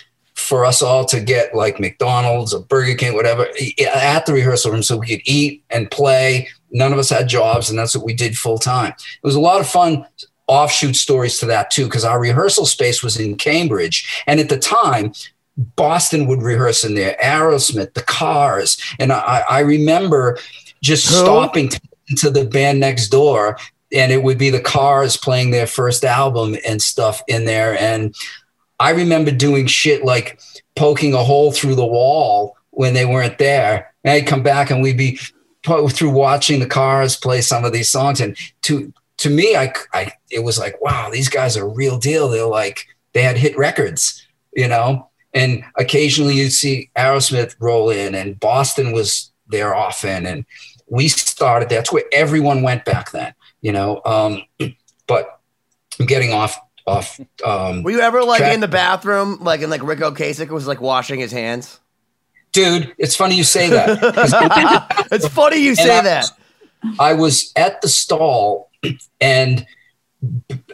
for us all to get like McDonald's or Burger King, whatever, at the rehearsal room so we could eat and play. None of us had jobs, and that's what we did full time. It was a lot of fun offshoot stories to that too, because our rehearsal space was in Cambridge. And at the time, Boston would rehearse in there, Aerosmith, the Cars. And I, I remember just Who? stopping to the band next door and it would be the Cars playing their first album and stuff in there. And I remember doing shit like poking a hole through the wall when they weren't there. And I'd come back and we'd be through watching the cars play some of these songs. And to to me, I, I it was like, wow, these guys are a real deal. They're like they had hit records, you know. And occasionally you'd see Aerosmith roll in, and Boston was there often. And we started. That's where everyone went back then, you know. Um, but I'm getting off off. Um, Were you ever like in the bathroom, like in like Ric Ocasek was like washing his hands? Dude, it's funny you say that. it's funny you say I that. Was, I was at the stall and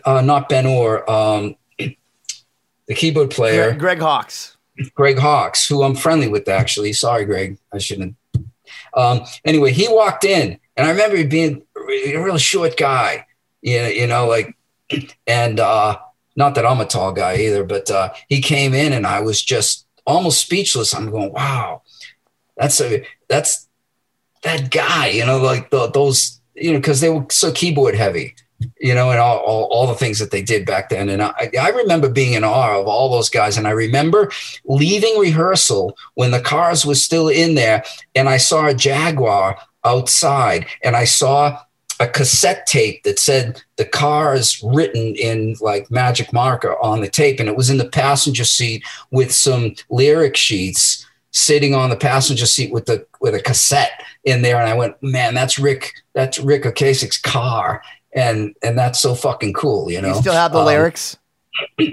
uh, not Ben Orr, um, the keyboard player, Greg, Greg Hawkes. Greg Hawkes, who I'm friendly with actually. Sorry, Greg, I shouldn't. Um, anyway, he walked in, and I remember being a real short guy. Yeah, you know, like and uh, not that I'm a tall guy either, but uh, he came in and I was just almost speechless. I'm going, wow, that's a that's that guy, you know, like the, those, you know, because they were so keyboard heavy, you know, and all, all, all, the things that they did back then. And I, I remember being in awe of all those guys. And I remember leaving rehearsal when the cars was still in there, and I saw a Jaguar outside, and I saw a cassette tape that said the cars written in like magic marker on the tape and it was in the passenger seat with some lyric sheets sitting on the passenger seat with the with a cassette in there and I went man that's Rick that's Ric Ocasek's car and and that's so fucking cool you know? you still have the um, lyrics?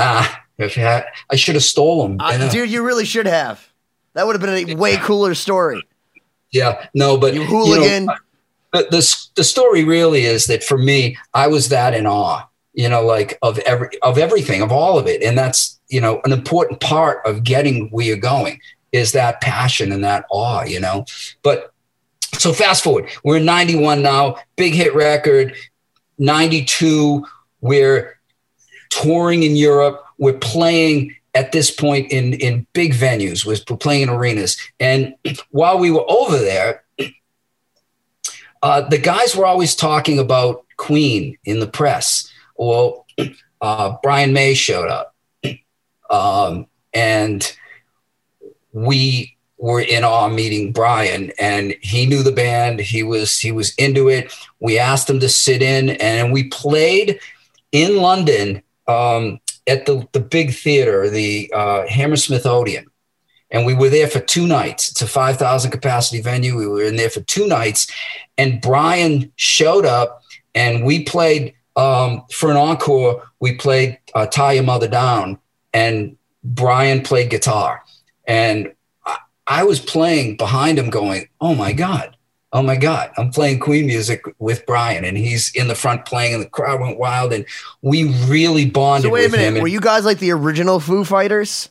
Ah if I, had, I should have stolen them uh, dude you really should have. That would have been a way cooler story. Yeah no but you hooligan you know, the, the, the story really is that for me, I was that in awe, you know, like of every, of everything, of all of it. And that's, you know, an important part of getting where you're going is that passion and that awe, you know, but so fast forward, we're 91 now, big hit record, 92, we're touring in Europe, we're playing at this point in in big venues, we're playing in arenas. And while we were over there, uh, the guys were always talking about Queen in the press. Well, uh, Brian May showed up, um, and we were in awe meeting Brian, and he knew the band. He was he was into it. We asked him to sit in, and we played in London um, at the the big theater, the uh, Hammersmith Odeon, and we were there for two nights. It's a five thousand capacity venue. We were in there for two nights, and Brian showed up, and we played um, for an encore. We played uh, "Tie Your Mother Down," and Brian played guitar, and I was playing behind him going, oh my God, oh my God, I'm playing Queen music with Brian and he's in the front playing and the crowd went wild and we really bonded So wait a minute, him. were you guys like the original Foo Fighters?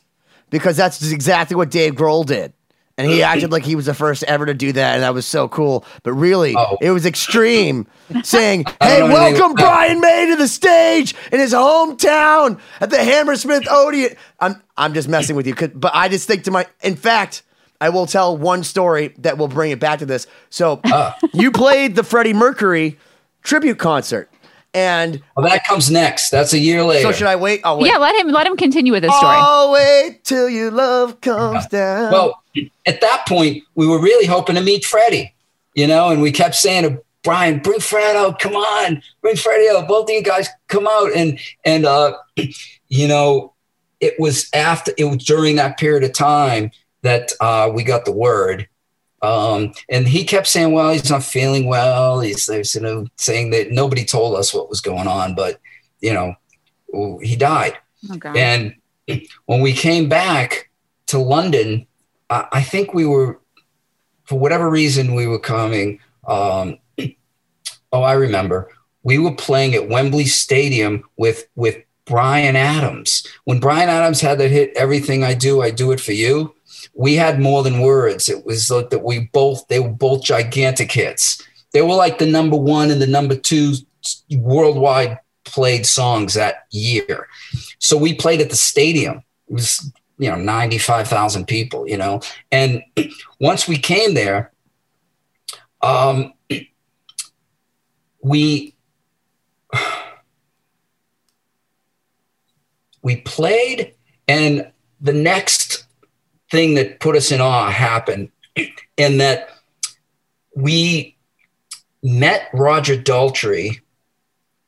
Because that's exactly what Dave Grohl did. And he acted like he was the first ever to do that, and that was so cool. But really, Oh. it was extreme saying, Hey, don't know anything welcome. Brian May to the stage in his hometown at the Hammersmith Odeon. I'm I'm just messing with you, but I just think to my in fact, I will tell one story that will bring it back to this. So Ah. you played the Freddie Mercury tribute concert. And well, that comes next. That's a year later. so should I wait? Oh wait. Yeah, let him let him continue with his story. Oh, wait till your love comes down. Well, at that point, we were really hoping to meet Freddie, you know, and we kept saying to Brian, bring Fred out, come on, bring Freddie out, both of you guys come out. And, and, uh, you know, it was after, it was during that period of time that uh, we got the word. Um, and he kept saying, well, he's not feeling well. He's, you know, saying that nobody told us what was going on, but, you know, he died. Oh, And when we came back to London, I, I think we were, for whatever reason, we were coming. Um, oh, I remember. We were playing at Wembley Stadium with with Bryan Adams. When Bryan Adams had that hit, "Everything I Do, I Do It for You," we had more than words. It was like that we both they were both gigantic hits. They were like the number one and the number two worldwide played songs that year. So we played at the stadium. It was, you know, 95,000 people, you know. And once we came there, um, we we played and the next thing that put us in awe happened in that we met Roger Daltrey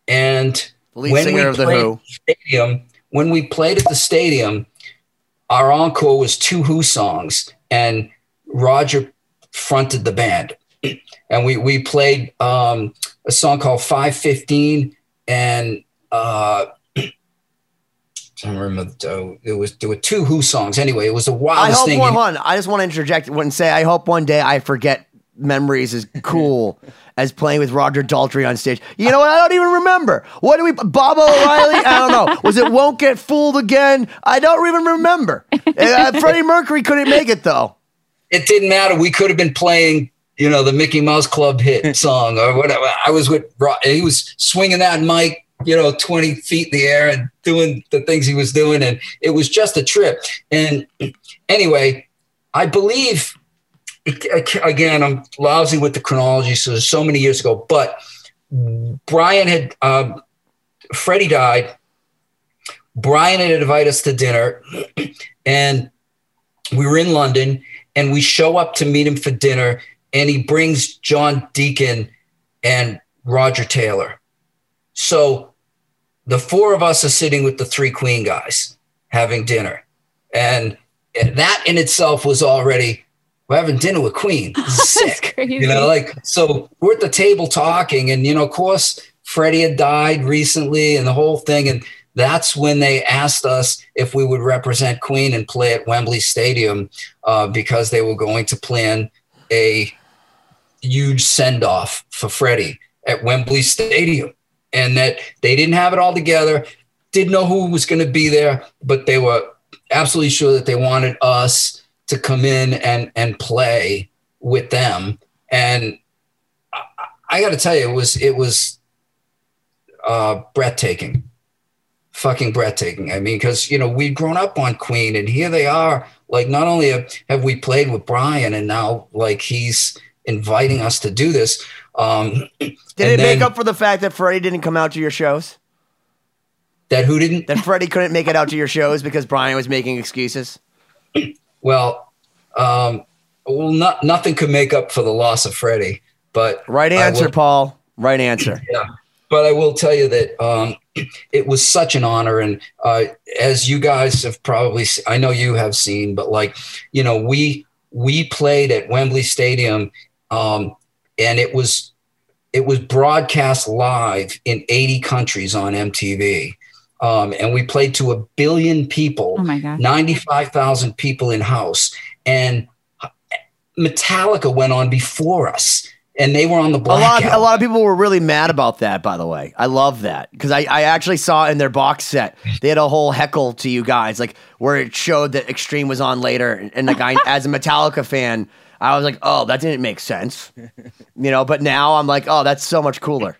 and lead when singer we of the played Who. stadium, when we played at the stadium, our encore was two Who songs, and Roger fronted the band, and we we played um, a song called Five Fifteen, and uh, I don't remember. The, it was there were two Who songs. Anyway, it was the I wildest hope thing. one, one. I just want to interject and say I hope one day I forget memories as cool as playing with Roger Daltrey on stage. You know what? I don't even remember. What do we? Baba O'Riley? I don't know. Was it "Won't Get Fooled Again"? I don't even remember. Uh, Freddie Mercury couldn't make it though. it didn't matter. We could have been playing, you know, the Mickey Mouse Club hit song or whatever. I was with, Ro- he was swinging that mic, you know, 20 feet in the air and doing the things he was doing. And it was just a trip. And anyway, I believe, again, I'm lousy with the chronology. So there's so many years ago, but Brian had, um, Freddie died. Brian had invited us to dinner and we were in London and we show up to meet him for dinner and he brings John Deacon and Roger Taylor. So the four of us are sitting with the three Queen guys having dinner. And that in itself was already we're having dinner with Queen. Sick. You know, like so we're at the table talking, and you know, of course, Freddie had died recently and the whole thing. And that's when they asked us if we would represent Queen and play at Wembley Stadium uh, because they were going to plan a huge send off for Freddie at Wembley Stadium. And that they didn't have it all together, didn't know who was going to be there, but they were absolutely sure that they wanted us to come in and, and play with them. And I, I got to tell you, it was, it was uh, breathtaking fucking breathtaking. I mean, because you know we'd grown up on Queen, and here they are. Like, not only have, have we played with Brian, and now like he's inviting us to do this. Um, Did it then- make up for the fact that Freddie didn't come out to your shows? that? Who didn't? That Freddie couldn't make it out to your shows because Brian was making excuses? Well, um, well, not, nothing could make up for the loss of Freddie. But Right answer, will- Paul. Right answer. Yeah. but I will tell you that um, it was such an honor. And uh, as you guys have probably, I know you have seen, but like, you know, we we played at Wembley Stadium, um, and it was it was broadcast live in 80 countries on MTV. Um, and we played to a billion people Oh my god. 95,000 people in house. And Metallica went on before us, and they were on the A lot, of, a lot of people were really mad about that. By the way, I love that because I, I actually saw in their box set they had a whole heckle to you guys, like where it showed that Extreme was on later, and, and like I, as a Metallica fan, I was like, oh, that didn't make sense, you know. But now I'm like, oh, that's so much cooler.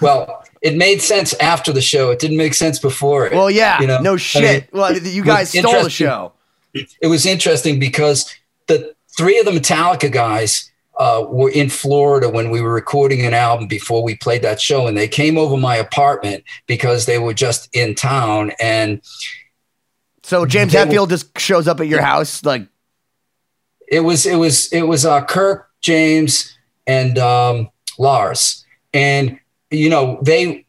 Well, it made sense after the show. It didn't make sense before it. Well, yeah, you know? I no mean, shit. well, you guys stole the show. it was interesting because the three of the Metallica guys uh, were in Florida when we were recording an album before we played that show, and they came over my apartment because they were just in town. And So James Hetfield just shows up at your house, like it was it was it was uh, Kirk, James, and um, Lars, and you know they.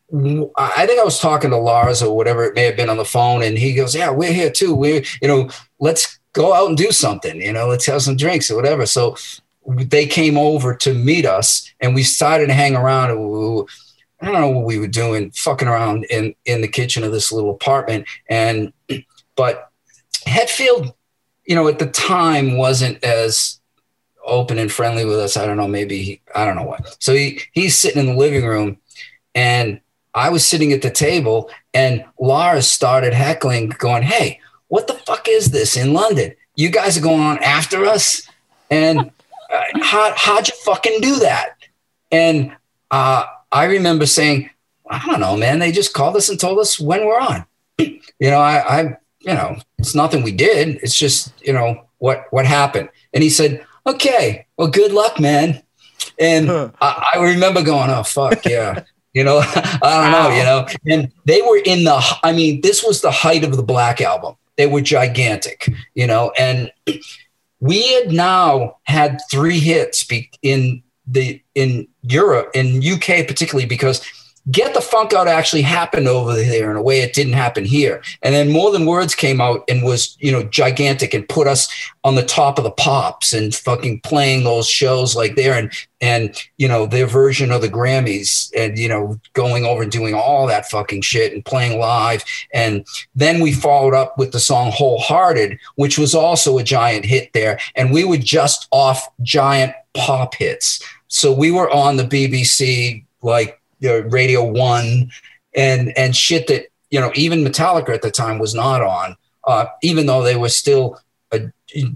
I think I was talking to Lars or whatever it may have been on the phone, and he goes, "Yeah, we're here too. We're you know, let's go out and do something. You know, let's have some drinks or whatever." So they came over to meet us, and we started to hang around. And we I don't know what we were doing, fucking around in in the kitchen of this little apartment, and but Hetfield you know, at the time wasn't as open and friendly with us. I don't know, maybe he, I don't know what. So he he's sitting in the living room and I was sitting at the table and Lars started heckling, going, Hey, what the fuck is this in London? You guys are going on after us? And uh, how, how'd you fucking do that? And uh, I remember saying, I don't know, man. They just called us and told us when we're on. You know, I, I you know, it's nothing we did. It's just, you know, what what happened. And he said, Okay, well, good luck, man. And I, I remember going, Oh fuck, yeah. You know, I don't know, you know. And they were in the I mean, this was the height of the black album. They were gigantic, you know, and we had now had three hits in the in Europe, in UK particularly, because Get the Funk Out actually happened over there in a way it didn't happen here. And then More Than Words came out and was, you know, gigantic and put us on the top of the pops and fucking playing those shows like there and and you know their version of the Grammys and you know going over and doing all that fucking shit and playing live. And then we followed up with the song Wholehearted which was also a giant hit there. And we were just off giant pop hits. So we were on the BBC like the Radio One and and shit that you know even Metallica at the time was not on uh, even though they were still a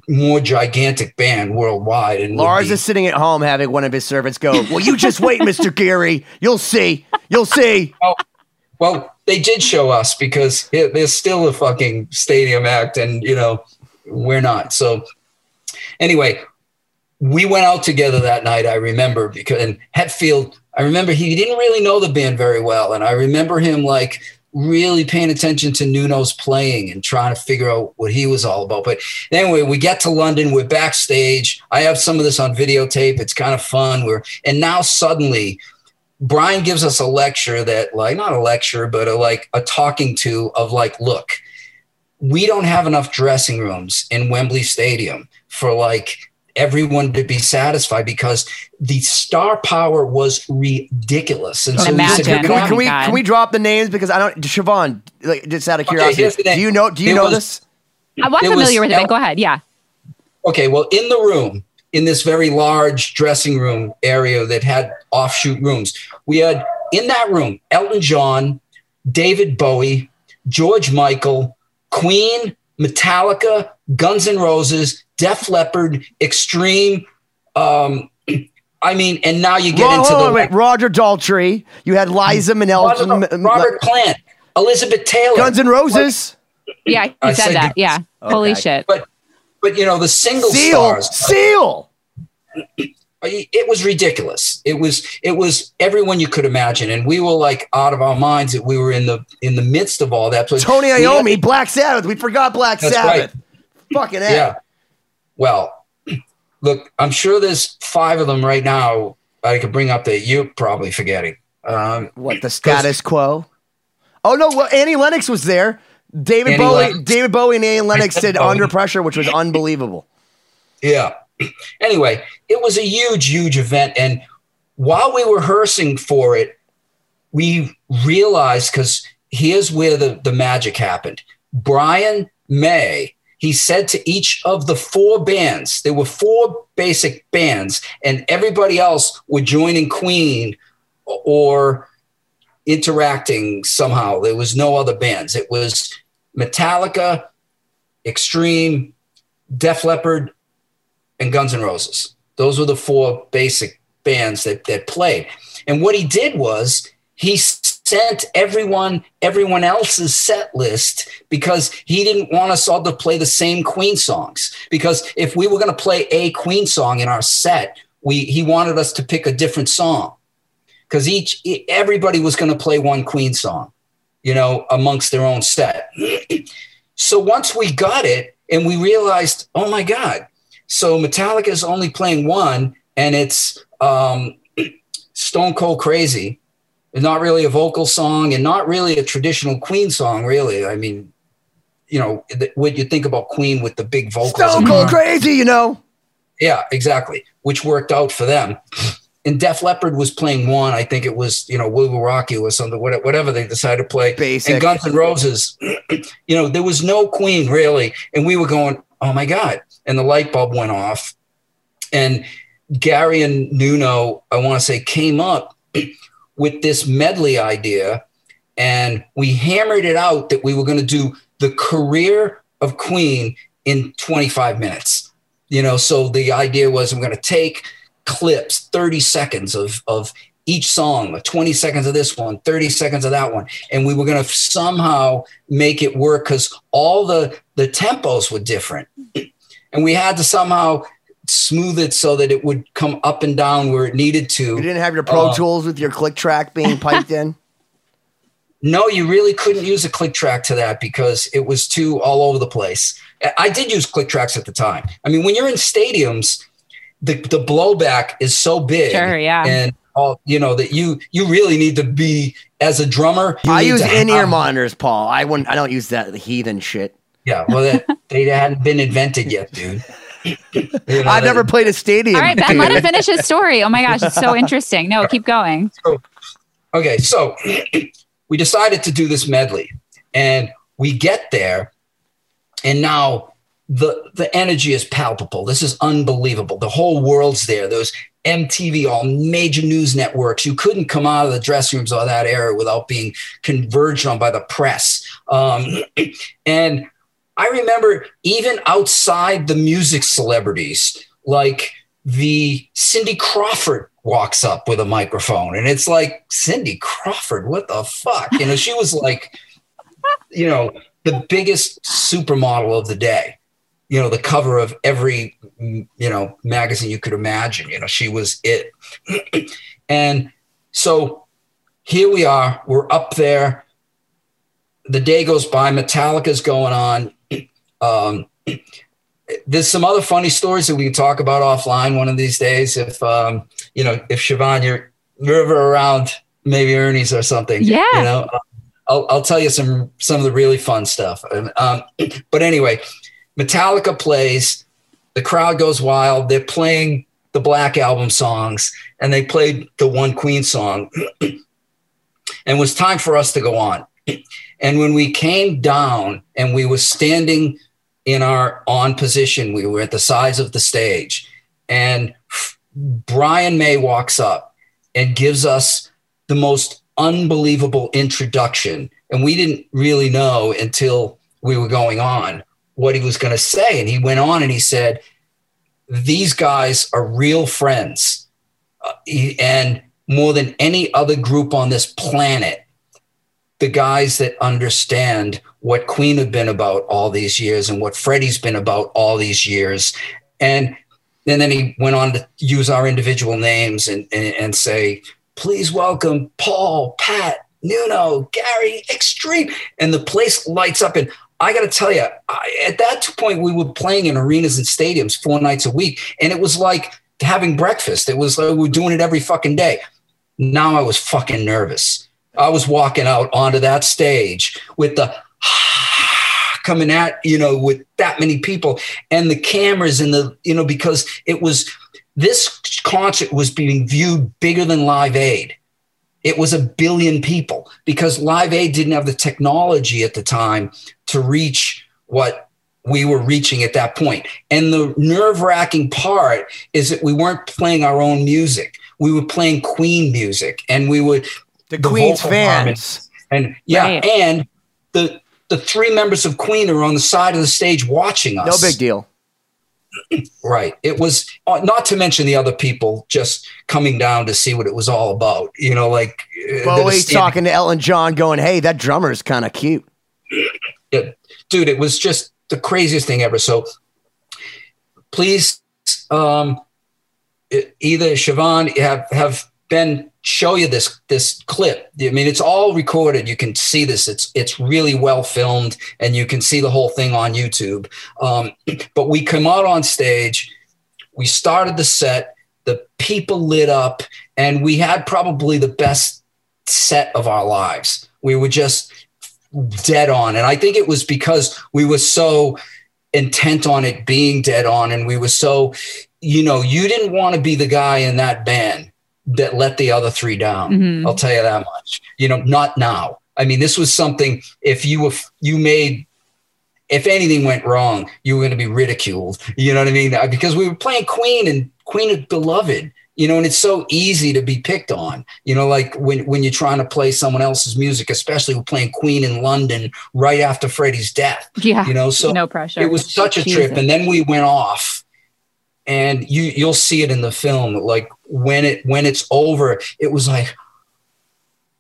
more gigantic band worldwide and Lars be- is sitting at home having one of his servants go, Well, you just wait, Mr. Geary. You'll see. You'll see. Well, they did show us because it, there's still a fucking stadium act, and you know we're not. So anyway, we went out together that night. I remember because and Hetfield. I remember he didn't really know the band very well, and I remember him like really paying attention to Nuno's playing and trying to figure out what he was all about. But anyway, we get to London. We're backstage. I have some of this on videotape. It's kind of fun. We're and now suddenly Brian gives us a lecture that, like, not a lecture, but a, like a talking to of like, look, we don't have enough dressing rooms in Wembley Stadium for like everyone to be satisfied because the star power was ridiculous. And so we said, Can we, can we can we drop the names because I don't Siobhan, like just out of Okay, curiosity. here's the thing. do you know do you It know was- this? I'm It familiar was with it. But Go ahead. Yeah. okay, well, in the room, in this very large dressing room area that had offshoot rooms, we had in that room Elton John, David Bowie, George Michael, Queen, Metallica, Guns N' Roses, Def Leppard, Extreme. Um, I mean, and now you get Ro- into the on, wait, Roger Daltrey. You had Liza Minnelli, Robert, M- Robert Plant, Elizabeth Taylor, Guns N' Roses, Yeah. He I said said that. you- Yeah. Holy shit. but but you know the single Seal, stars. Seal. it was ridiculous it was it was everyone you could imagine and we were like out of our minds that we were in the in the midst of all that But Tony we had- Iommi, Black Sabbath. We forgot Black That's Sabbath. Fucking A. yeah well look, I'm sure there's five of them right now I could bring up that you're probably forgetting. Um, What the status quo? Oh no, well, Annie Lennox was there. David Annie Bowie, Lennox. David Bowie and Annie Lennox did Under Pressure, which was unbelievable. Yeah. Anyway, it was a huge, huge event. And while we were rehearsing for it, we realized because here's where the, the magic happened. Brian May, he said to each of the four bands, there were four basic bands, and everybody else were joining Queen or interacting somehow. There was no other bands. It was Metallica, Extreme, Def Leppard, and Guns N' Roses. Those were the four basic bands that, that played. And what he did was he sent everyone everyone else's set list because he didn't want us all to play the same Queen songs. Because if we were going to play a Queen song in our set, we he wanted us to pick a different song because each everybody was going to play one Queen song, you know, amongst their own set. so once we got it and we realized, oh my God, so Metallica is only playing one, and it's um, Stone Cold Crazy. Not really a vocal song, and not really a traditional Queen song. Really, I mean, you know, what you think about Queen with the big vocals. Stone and- Cold Crazy, you know. yeah, exactly. Which worked out for them. And Def Leppard was playing one. I think it was, you know, We Will Rock You or something, whatever they decided to play. Basic. And Guns N' Roses, you know, there was no Queen really. And we were going, oh my God. And the light bulb went off. And Gary and Nuno, I want to say, came up with this medley idea. And we hammered it out that we were going to do the career of Queen in 25 minutes. You know, so the idea was I'm going to take clips, 30 seconds of, of each song, 20 seconds of this one, 30 seconds of that one. And we were going to somehow make it work because all the, the tempos were different. And we had to somehow smooth it so that it would come up and down where it needed to. You didn't have your Pro Uh, Tools with your click track being piped in. No, you really couldn't use a click track to that because it was too all over the place. I- I did use click tracks at the time. I mean, when you're in stadiums, the, the blowback is so big. Sure, yeah. And all you know that you you really need to be as a drummer. I use in-ear monitors, Paul. I wouldn't. I don't use that heathen shit. Yeah, well, that, they hadn't been invented yet, dude. You know, I've never played a stadium. All right, Ben, let him finish his story. Oh my gosh, it's so interesting. No, keep going. Okay, so we decided to do this medley, and we get there, and now the the energy is palpable. This is unbelievable. The whole world's there. Those MTV, all major news networks. You couldn't come out of the dressing rooms of that era without being converged on by the press. Um, and I remember even outside the music celebrities, like the Cindy Crawford walks up with a microphone, and it's like Cindy Crawford, what the fuck? You know, she was like, you know, the biggest supermodel of the day. You know, the cover of every you know magazine you could imagine. You know, she was it. and so here we are. We're up there. The day goes by. Metallica's going on. Um, there's some other funny stories that we can talk about offline one of these days. If um, you know, if Siobhan, you're you're ever around, maybe Ernie's or something. Yeah. You know, I'll I'll tell you some some of the really fun stuff. Um, but anyway, Metallica plays. The crowd goes wild. They're playing the Black Album songs, and they played the one Queen song. and it was time for us to go on. And when we came down and we were standing in our on position, we were at the sides of the stage, and Brian May walks up and gives us the most unbelievable introduction. And we didn't really know until we were going on what he was going to say. And he went on and he said, These guys are real friends. Uh, he- and more than any other group on this planet, the guys that understand what Queen have been about all these years and what Freddie's been about all these years. And, and then he went on to use our individual names and, and, and say, please welcome Paul, Pat, Nuno, Gary, Extreme. And the place lights up. And I got to tell you, I, at that point, we were playing in arenas and stadiums four nights a week, and it was like having breakfast. It was like we were doing it every fucking day. Now I was fucking nervous. I was walking out onto that stage with the coming at you know with that many people and the cameras and the you know because it was this concert was being viewed bigger than Live Aid. It was a billion people because Live Aid didn't have the technology at the time to reach what we were reaching at that point. And the nerve wracking part is that we weren't playing our own music. We were playing Queen music and we would the, the Queen's fans. And yeah, right. and the the three members of Queen are on the side of the stage watching us. No big deal. Right. It was uh, not to mention the other people just coming down to see what it was all about. You know, like uh, Bowie talking to Elton John, going, "Hey, that drummer's kind of cute." Yeah, dude, it was just the craziest thing ever. So, please, um, either Siobhan have have Ben show you this this clip. I mean, it's all recorded. You can see this. It's it's really well filmed, and you can see the whole thing on YouTube. Um, but we come out on stage. We started the set. The people lit up, and we had probably the best set of our lives. We were just dead on, and I think it was because we were so intent on it being dead on, and we were so, you know, you didn't want to be the guy in that band that let the other three down. Mm-hmm. I'll tell you that much. You know, not now. I mean, this was something. If you were, you made, if anything went wrong, you were going to be ridiculed. You know what I mean? Uh, because we were playing Queen and Queen of beloved. You know, and it's so easy to be picked on. You know, like when when you're trying to play someone else's music, especially with playing Queen in London right after Freddie's death. Yeah. You know, so no pressure. It was such a Jesus. trip, and then we went off and you you'll see it in the film like when it when it's over it was like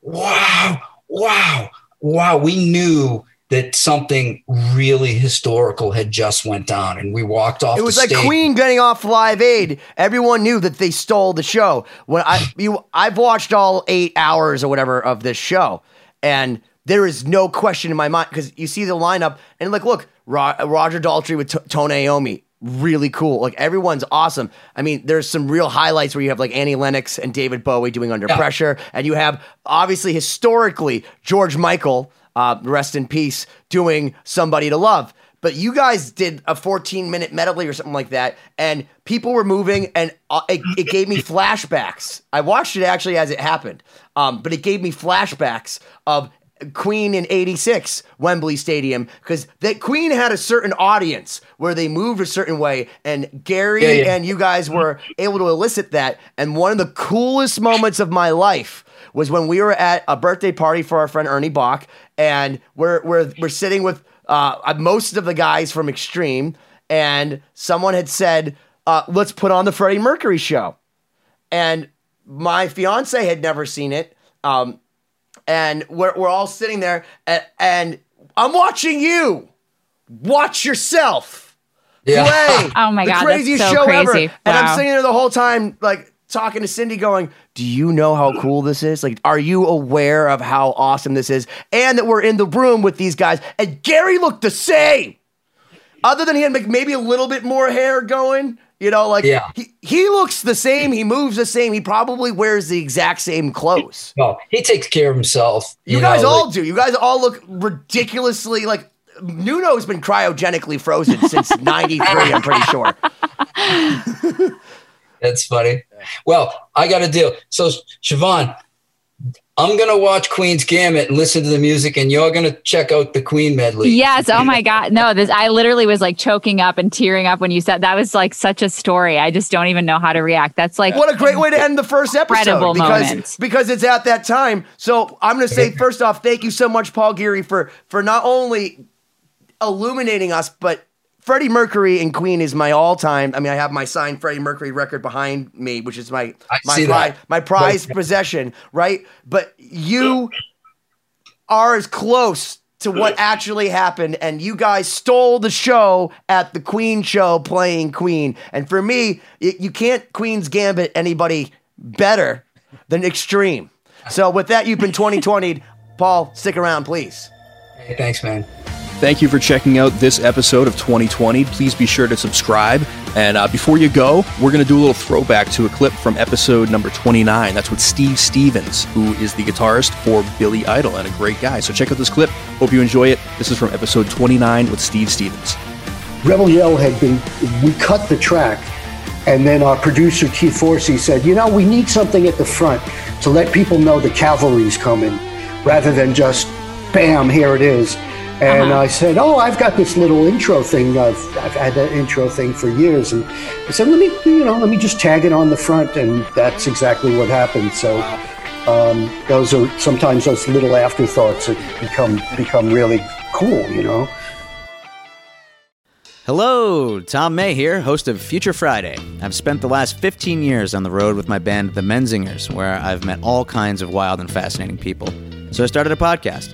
wow wow wow. We knew that something really historical had just went down and we walked off it was like queen getting off live aid. Everyone knew that they stole the show. When i you i've watched all eight hours or whatever of this show and there is no question in my mind because you see the lineup and like look Ro- roger daltrey with T- tony iommi really cool. Like everyone's awesome. I mean, there's some real highlights where you have like Annie Lennox and David Bowie doing Under yeah. Pressure, and you have obviously historically George Michael, uh, rest in peace, doing Somebody to Love. But you guys did a 14 minute medley or something like that, and people were moving, and uh, it, it, gave me flashbacks. I watched it actually as it happened, um, but it gave me flashbacks of Queen in 86, Wembley Stadium, because that Queen had a certain audience where they moved a certain way. And Gary yeah, yeah. and you guys were able to elicit that. And one of the coolest moments of my life was when we were at a birthday party for our friend Ernie Bach. And we're, we're, we're sitting with uh, most of the guys from Extreme. And someone had said, uh, let's put on the Freddie Mercury show. And my fiance had never seen it. Um, and we're, we're all sitting there and, and I'm watching you. Watch yourself. Yeah. Play oh my the god, craziest so show crazy. ever. Wow. And I'm sitting there the whole time, like talking to Cindy, going, "Do you know how cool this is? Like, are you aware of how awesome this is? And that we're in the room with these guys." And Gary looked the same, other than he had maybe a little bit more hair going. You know, like yeah. he, he looks the same, he moves the same, he probably wears the exact same clothes. Well, he takes care of himself. You, you guys know, all like, do. You guys all look ridiculously like Nuno's been cryogenically frozen since 93, I'm pretty sure. That's funny. Well, I got a deal. So, Siobhan, I'm gonna watch Queen's Gambit and listen to the music, and you're gonna check out the Queen medley. Yes. Oh my God. No, this I literally was like choking up and tearing up when you said that was like such a story. I just don't even know how to react. That's like what a great way to end the first episode because moment. because it's at that time. So I'm gonna say first off, thank you so much, Paul Geary, for for not only illuminating us, but Freddie Mercury and Queen is my all-time. I mean, I have my signed Freddie Mercury record behind me, which is my my prize, my prized right. possession, right? But you are as close to what actually happened, and you guys stole the show at the Queen show playing Queen. And for me, you can't Queen's Gambit anybody better than Extreme. So with that, you've been 2020. Paul, stick around, please. Hey, thanks, man. Thank you for checking out this episode of 2020. Please be sure to subscribe. And uh, before you go, we're going to do a little throwback to a clip from episode number 29. That's with Steve Stevens, who is the guitarist for Billy Idol and a great guy. So check out this clip. Hope you enjoy it. This is from episode 29 with Steve Stevens. Rebel Yell had been, we cut the track, and then our producer Keith Forsey said, you know, we need something at the front to let people know the cavalry's coming, rather than just, bam, here it is. And Uh-huh. I said, oh, I've got this little intro thing. I've, I've had that intro thing for years. And I said, let me, you know, let me just tag it on the front. And that's exactly what happened. So um, those are sometimes those little afterthoughts that become, become really cool, you know? Hello, Tom May here, host of Future Friday. I've spent the last 15 years on the road with my band, The Menzingers, where I've met all kinds of wild and fascinating people. So I started a podcast.